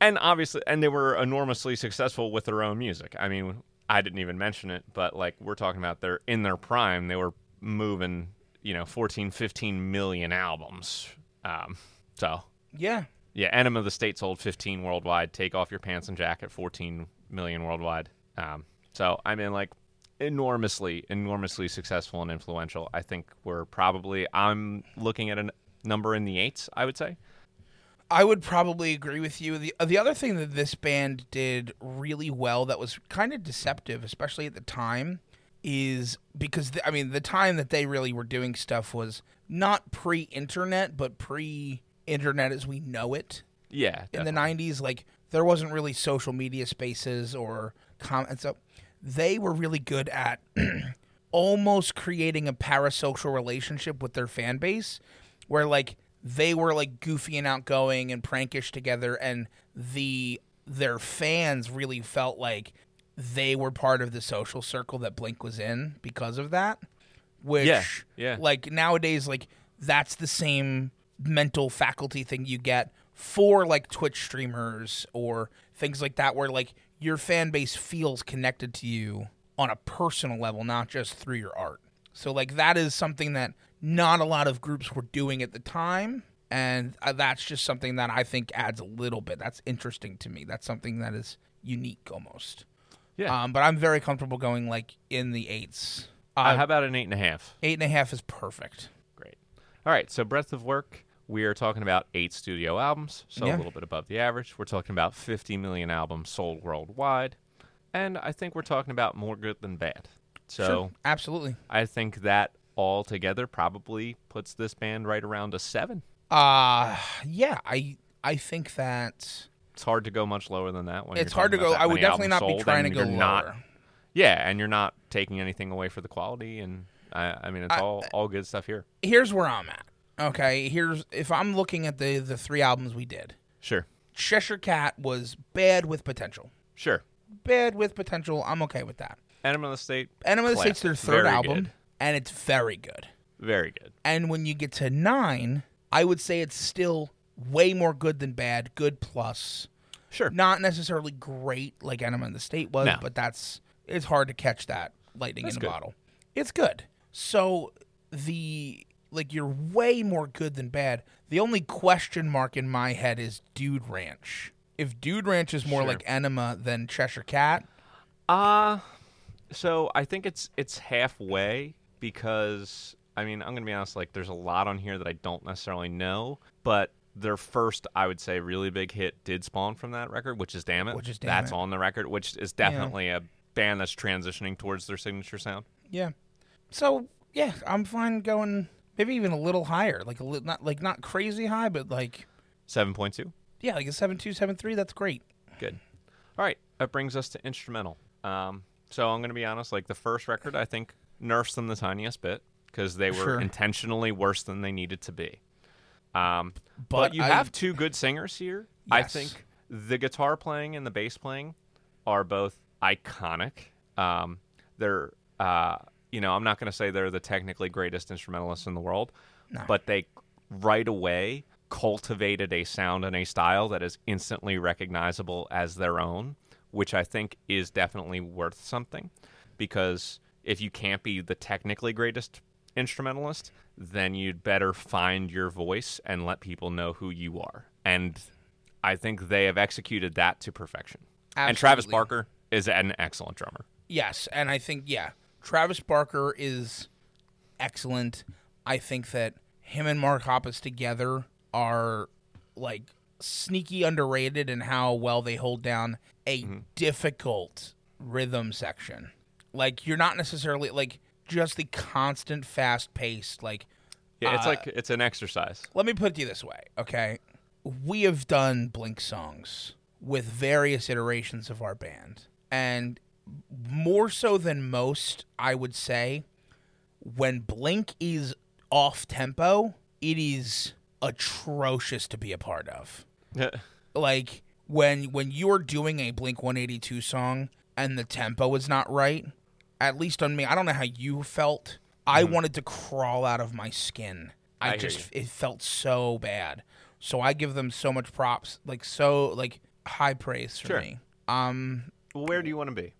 and obviously, and they were enormously successful with their own music. I mean, I didn't even mention it, but like we're talking about they're in their prime. They were moving, you know, 14, 15 million albums. Um, so Yeah. Yeah, Enema of the State sold 15 worldwide. Take off your pants and jacket, 14 million worldwide. Um, so I mean, like, enormously, enormously successful and influential. I think we're probably. I'm looking at a n- number in the eights. I would say. I would probably agree with you. The the other thing that this band did really well that was kind of deceptive, especially at the time, is because the, I mean the time that they really were doing stuff was not pre-internet, but pre-internet as we know it Yeah. in the 90s like there wasn't really social media spaces or comments so they were really good at almost creating a parasocial relationship with their fan base where like they were like goofy and outgoing and prankish together and the their fans really felt like they were part of the social circle that Blink was in because of that which Yeah, yeah. like nowadays like that's the same mental faculty thing you get for like twitch streamers or things like that where like your fan base feels connected to you on a personal level not just through your art so like that is something that not a lot of groups were doing at the time and uh, that's just something that i think adds a little bit that's interesting to me that's something that is unique almost Yeah. um, but i'm very comfortable going like in the eights Uh, uh, how about an eight and a half? eight and a half is perfect Great. All right. So breadth of work. We are talking about eight studio albums, so Yeah. a little bit above the average. We're talking about 50 million albums sold worldwide, and I think we're talking about more good than bad. So Sure, absolutely. I think that all together probably puts this band right around a seven. Uh yeah, I I think that It's hard to go much lower than that. When it's hard to go. I would definitely not be trying to go lower. not- yeah, and you're not taking anything away for the quality, and I, I mean it's I- all all good stuff here. Here's where I'm at. Okay, here's if I'm looking at the the three albums we did. Sure, Cheshire Cat was bad with potential. sure. Bad with potential. I'm okay with that. Enema of the State, Enema of the State's their third Very album, good. and it's very good. very good. And when you get to nine, I would say it's still way more good than bad. Good plus. Sure. Not necessarily great like Enema of the State was, No. but that's it's hard to catch that lightning That's in a good. bottle. It's good. So the like you're way more good than bad. The only question mark in my head is Dude Ranch. If Dude Ranch is more Sure. like Enema than Cheshire Cat, Uh so I think it's it's halfway because I mean I'm gonna be honest, like there's a lot on here that I don't necessarily know, but their first, I would say, really big hit did spawn from that record, which is Dammit. Which is Damn That's It. on the record, which is definitely a band that's transitioning towards their signature sound. yeah. So yeah, I'm fine going maybe even a little higher, like a li- not like not crazy high, but like Seven point two. yeah, like a seven two seven three. That's great. Good. All right, that brings us to instrumental. Um, so I'm going to be honest. Like the first record, I think nerfs them the tiniest bit because they were Sure. intentionally worse than they needed to be. Um, but, But you I- have two good singers here. I think the guitar playing and the bass playing are both iconic. Um, they're, uh, you know, I'm not going to say they're the technically greatest instrumentalists in the world, No. but they right away cultivated a sound and a style that is instantly recognizable as their own, which I think is definitely worth something. Because if you can't be the technically greatest instrumentalist, then you'd better find your voice and let people know who you are. And I think they have executed that to perfection. And Travis Barker is an excellent drummer. Yes, and I think yeah, Travis Barker is excellent. I think that him and Mark Hoppus together are like sneaky underrated in how well they hold down a Mm-hmm. difficult rhythm section. Like you're not necessarily like just the constant fast paced like Yeah, it's Uh, like it's an exercise. let me put it to you this way, okay? We have done Blink songs with various iterations of our band. And more so than most, I would say, when Blink is off tempo, it is atrocious to be a part of. Like when when you're doing a Blink 182 song and the tempo is not right, at least on me, I don't know how you felt. I wanted to crawl out of my skin. I, I just it felt so bad. So I give them so much props, like so like high praise for Sure. me. Um Well, where do you want to be?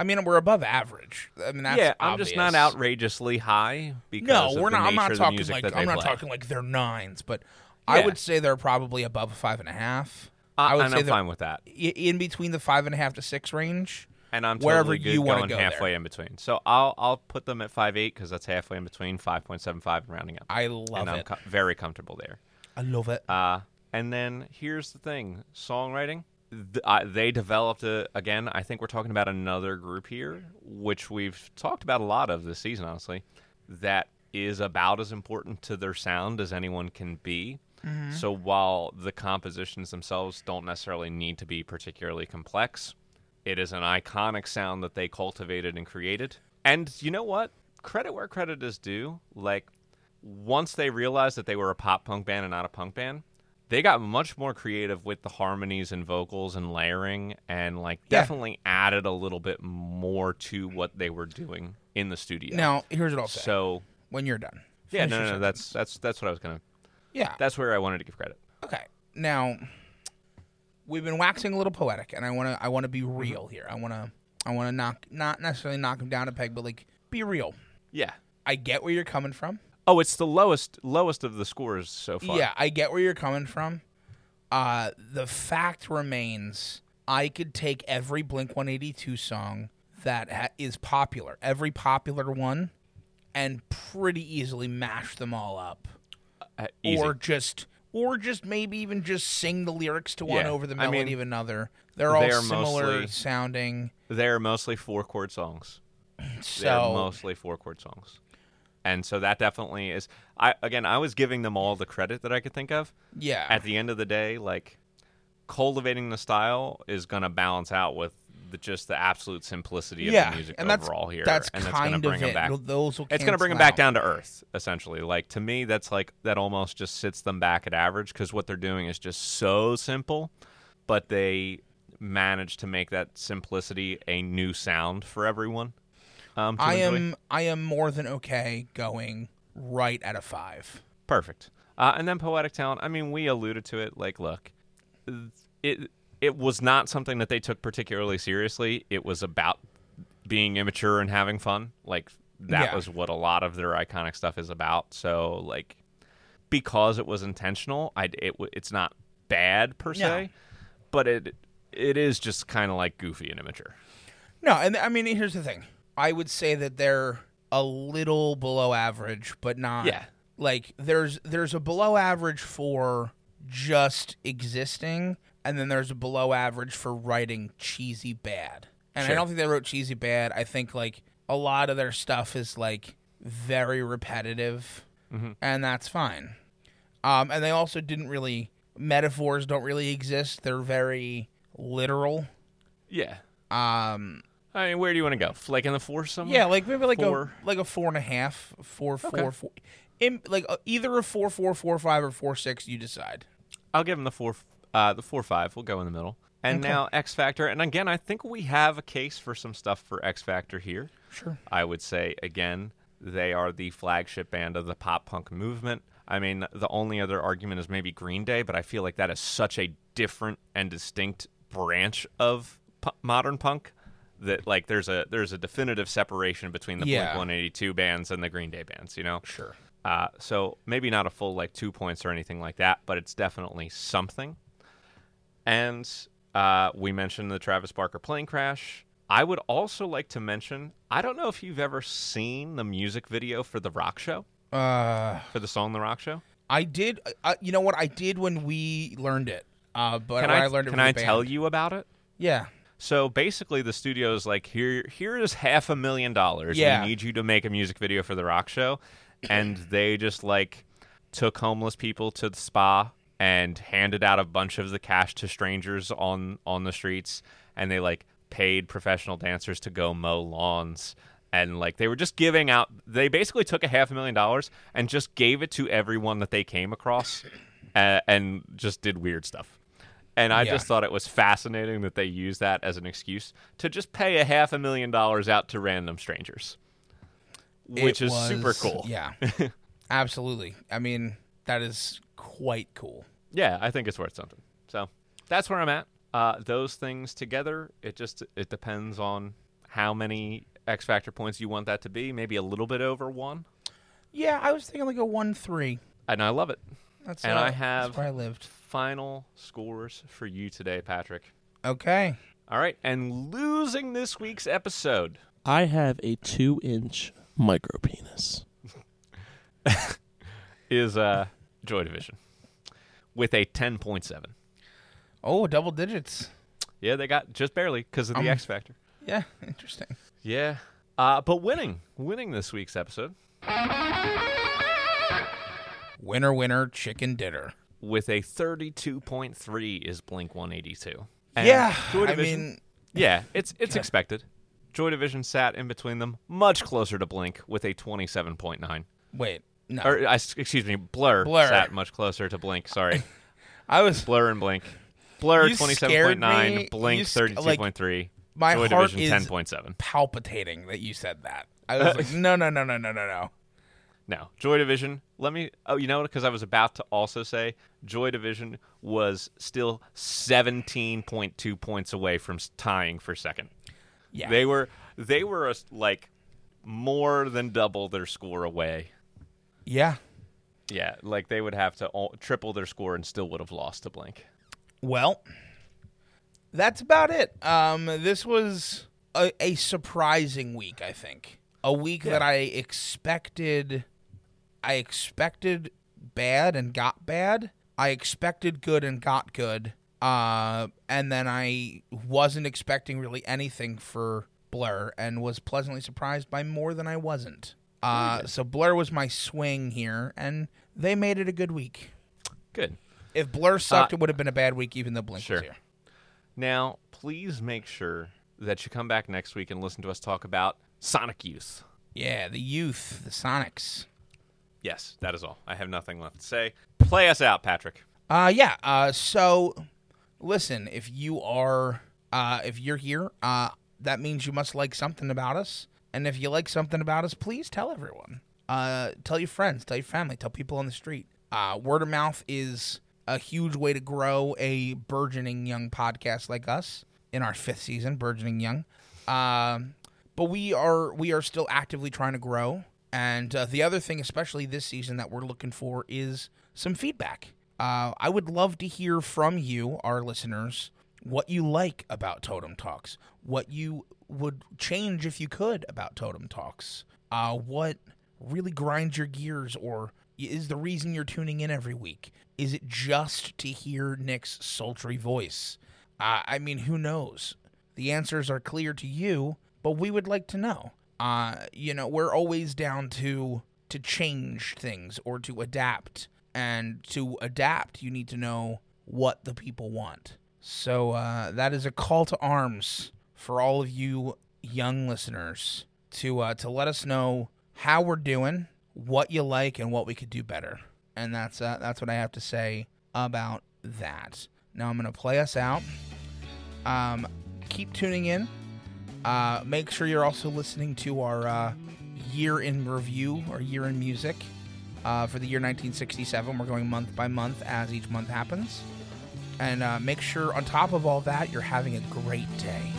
I mean we're above average. I mean that's yeah, I'm just not outrageously high because No, of we're not. I'm not talking like I'm not play. talking like they're nines, but I would say they're probably above a five and a half. Uh, I would say I'm they're fine with that. in between the five and a half to six range. And I'm wherever totally good you wanna going go halfway there. in between. So I'll I'll put them at five eight because that's halfway in between, five point seven five and rounding up, I love it. and I'm it. co- very comfortable there. I love it. Uh, and then here's the thing: songwriting. Th- uh, they developed a, again. I think we're talking about another group here, which we've talked about a lot of this season, honestly. That is about as important to their sound as anyone can be. So while the compositions themselves don't necessarily need to be particularly complex, it is an iconic sound that they cultivated and created. And you know what? Credit where credit is due. Like once they realized that they were a pop punk band and not a punk band, they got much more creative with the harmonies and vocals and layering and like Yeah. definitely added a little bit more to what they were doing in the studio. Now, here's what I'll say. so when you're done. yeah, no, no, no, that's that's that's what I was gonna. yeah. That's where I wanted to give credit. Okay. Now, we've been waxing a little poetic, and I want to I want to be Mm-hmm. real here. I want to I want to knock not necessarily knock him down a peg, but like be real. Yeah. I get where you're coming from. Oh, it's the lowest lowest of the scores so far. Yeah, I get where you're coming from. Uh, the fact remains, I could take every Blink 182 song that ha- is popular, every popular one, and pretty easily mash them all up, Uh, or just, or just maybe even just sing the lyrics to one Yeah, over the I melody mean, of another. They're all they similar mostly- sounding. They're mostly four chord songs. They're So mostly four chord songs. And so that definitely is I again I was giving them all the credit that I could think of. yeah, At the end of the day, like cultivating the style is gonna balance out with the, just the absolute simplicity of yeah, the music and that's overall here. that's and kind it's gonna bring of them it. back. Those will It's gonna bring them back down to earth, essentially. Like to me, that's like that almost just sits them back at average because what they're doing is just so simple, but they manage to make that simplicity a new sound for everyone. Um, I enjoy. am I am more than okay going right at a five. perfect. Uh, and then poetic talent. I mean, we alluded to it. Like, look, it it was not something that they took particularly seriously. It was about being immature and having fun. Like that Yeah. was what a lot of their iconic stuff is about. So like because it was intentional, I it it's not bad per se, but it it is just kind of like goofy and immature. No, and I mean here's the thing. I would say that they're a little below average, but not Yeah. like there's there's a below average for just existing and then there's a below average for writing cheesy bad. And I don't think they wrote cheesy bad. I think like a lot of their stuff is like very repetitive Mm-hmm. and that's fine. Um, and they also didn't really metaphors don't really exist. They're very literal. Yeah. Um, I mean, where do you want to go? Like in the four somewhere? Yeah, like maybe like Four. a like a four and a half, four, four, Okay. four. In, like uh, either a four, four, four, five, or four, six. You decide. I'll give him the four, uh, the four five. We'll go in the middle. And Okay. now X Factor, and again, I think we have a case for some stuff for X Factor here. Sure. I would say again, they are the flagship band of the pop punk movement. I mean, the only other argument is maybe Green Day, but I feel like that is such a different and distinct branch of pu- modern punk that like there's a there's a definitive separation between the Yeah. Blink 182 bands and the Green Day bands. You know. Sure. Uh, so maybe not a full like two points or anything like that, but it's definitely something. And uh, we mentioned the Travis Barker plane crash. I would also like to mention I don't know if you've ever seen the music video for the Rock Show Uh, for the song The Rock Show. I did. Uh, you know what? I did when we learned it. Uh, but Can I, I, learned it can I the tell you about it? Yeah. So basically, the studio is like, here, here is half a million dollars. Yeah. We need you to make a music video for the Rock Show, and they just like took homeless people to the spa and handed out a bunch of the cash to strangers on on the streets, and they like paid professional dancers to go mow lawns. And like they were just giving out, they basically took a half a million dollars and just gave it to everyone that they came across, uh, and just did weird stuff. And I Yeah. just thought it was fascinating that they use that as an excuse to just pay a half a million dollars out to random strangers, which It is super cool. Yeah. Absolutely. I mean, that is quite cool. Yeah, I think it's worth something. So that's where I'm at. Uh, those things together, it just it depends on how many X Factor points you want that to be. Maybe a little bit over one, Yeah, I was thinking like a one three. and I love it. That's And uh, I that's have- where I lived. Final scores for you today, Patrick. Okay. All right, and losing this week's episode I have a two inch micro penis. is uh, Joy Division with a 10.7. Oh, double digits. Yeah, they got just barely because of the Um, X Factor. Yeah, interesting. Yeah. Uh, but winning, winning this week's episode Winner, winner, chicken dinner. With a 32.3 is Blink 182. And yeah, Joy I mean, yeah, it's it's Yeah. expected. Joy Division sat in between them, much closer to Blink with a 27.9. wait, no. Or I, excuse me, Blur, Blur. sat much closer to Blink. Sorry, I was Blur and Blink. Blur You twenty scared seven point me. nine, You Blink sc- thirty two like, point my Joy heart Division is ten point seven. palpitating that you said that. I was like, no, no, no, no, no, no, no. No, Joy Division. Let me. Oh, you know what? Because I was about to also say Joy Division was still seventeen point two points away from tying for second. Yeah, They were they were a like more than double their score away. yeah. Yeah, like they would have to all, triple their score and still would have lost to Blink. Well, that's about it. Um, this was a, a surprising week. I think a week that I expected. I expected bad and got bad. I expected good and got good. Uh, and then I wasn't expecting really anything for Blur and was pleasantly surprised by more than I wasn't. Uh, so Blur was my swing here, and they made it a good week. Good. If Blur sucked, Uh, it would have been a bad week, even though Blink Sure. was here. Now, please make sure that you come back next week and listen to us talk about Sonic Youth. Yeah, the youth, the Sonics. Yes, that is all. I have nothing left to say. Play us out, Patrick. Uh, yeah. Uh, so listen, if you are, uh, if you're here, uh, that means you must like something about us. And if you like something about us, please tell everyone. Uh, tell your friends, tell your family, tell people on the street. Uh, word of mouth is a huge way to grow a burgeoning young podcast like us in our fifth season, burgeoning young. Um, but we are we are still actively trying to grow. And uh, the other thing, especially this season, that we're looking for is some feedback. Uh, I would love to hear from you, our listeners, what you like about Totem Talks, what you would change if you could about Totem Talks, uh, what really grinds your gears or is the reason you're tuning in every week. Is it just to hear Nick's sultry voice? Uh, I mean, who knows? The answers are clear to you, but we would like to know. Uh, you know, we're always down to to change things or to adapt, and to adapt, you need to know what the people want. So uh, that is a call to arms for all of you young listeners to uh, to let us know how we're doing, what you like, and what we could do better. And that's uh, that's what I have to say about that. Now I'm gonna play us out. Um, keep tuning in. Uh, make sure you're also listening to our uh, year in review or year in music uh, for the year 1967. We're going month by month as each month happens. And uh, make sure, on top of all that, you're having a great day.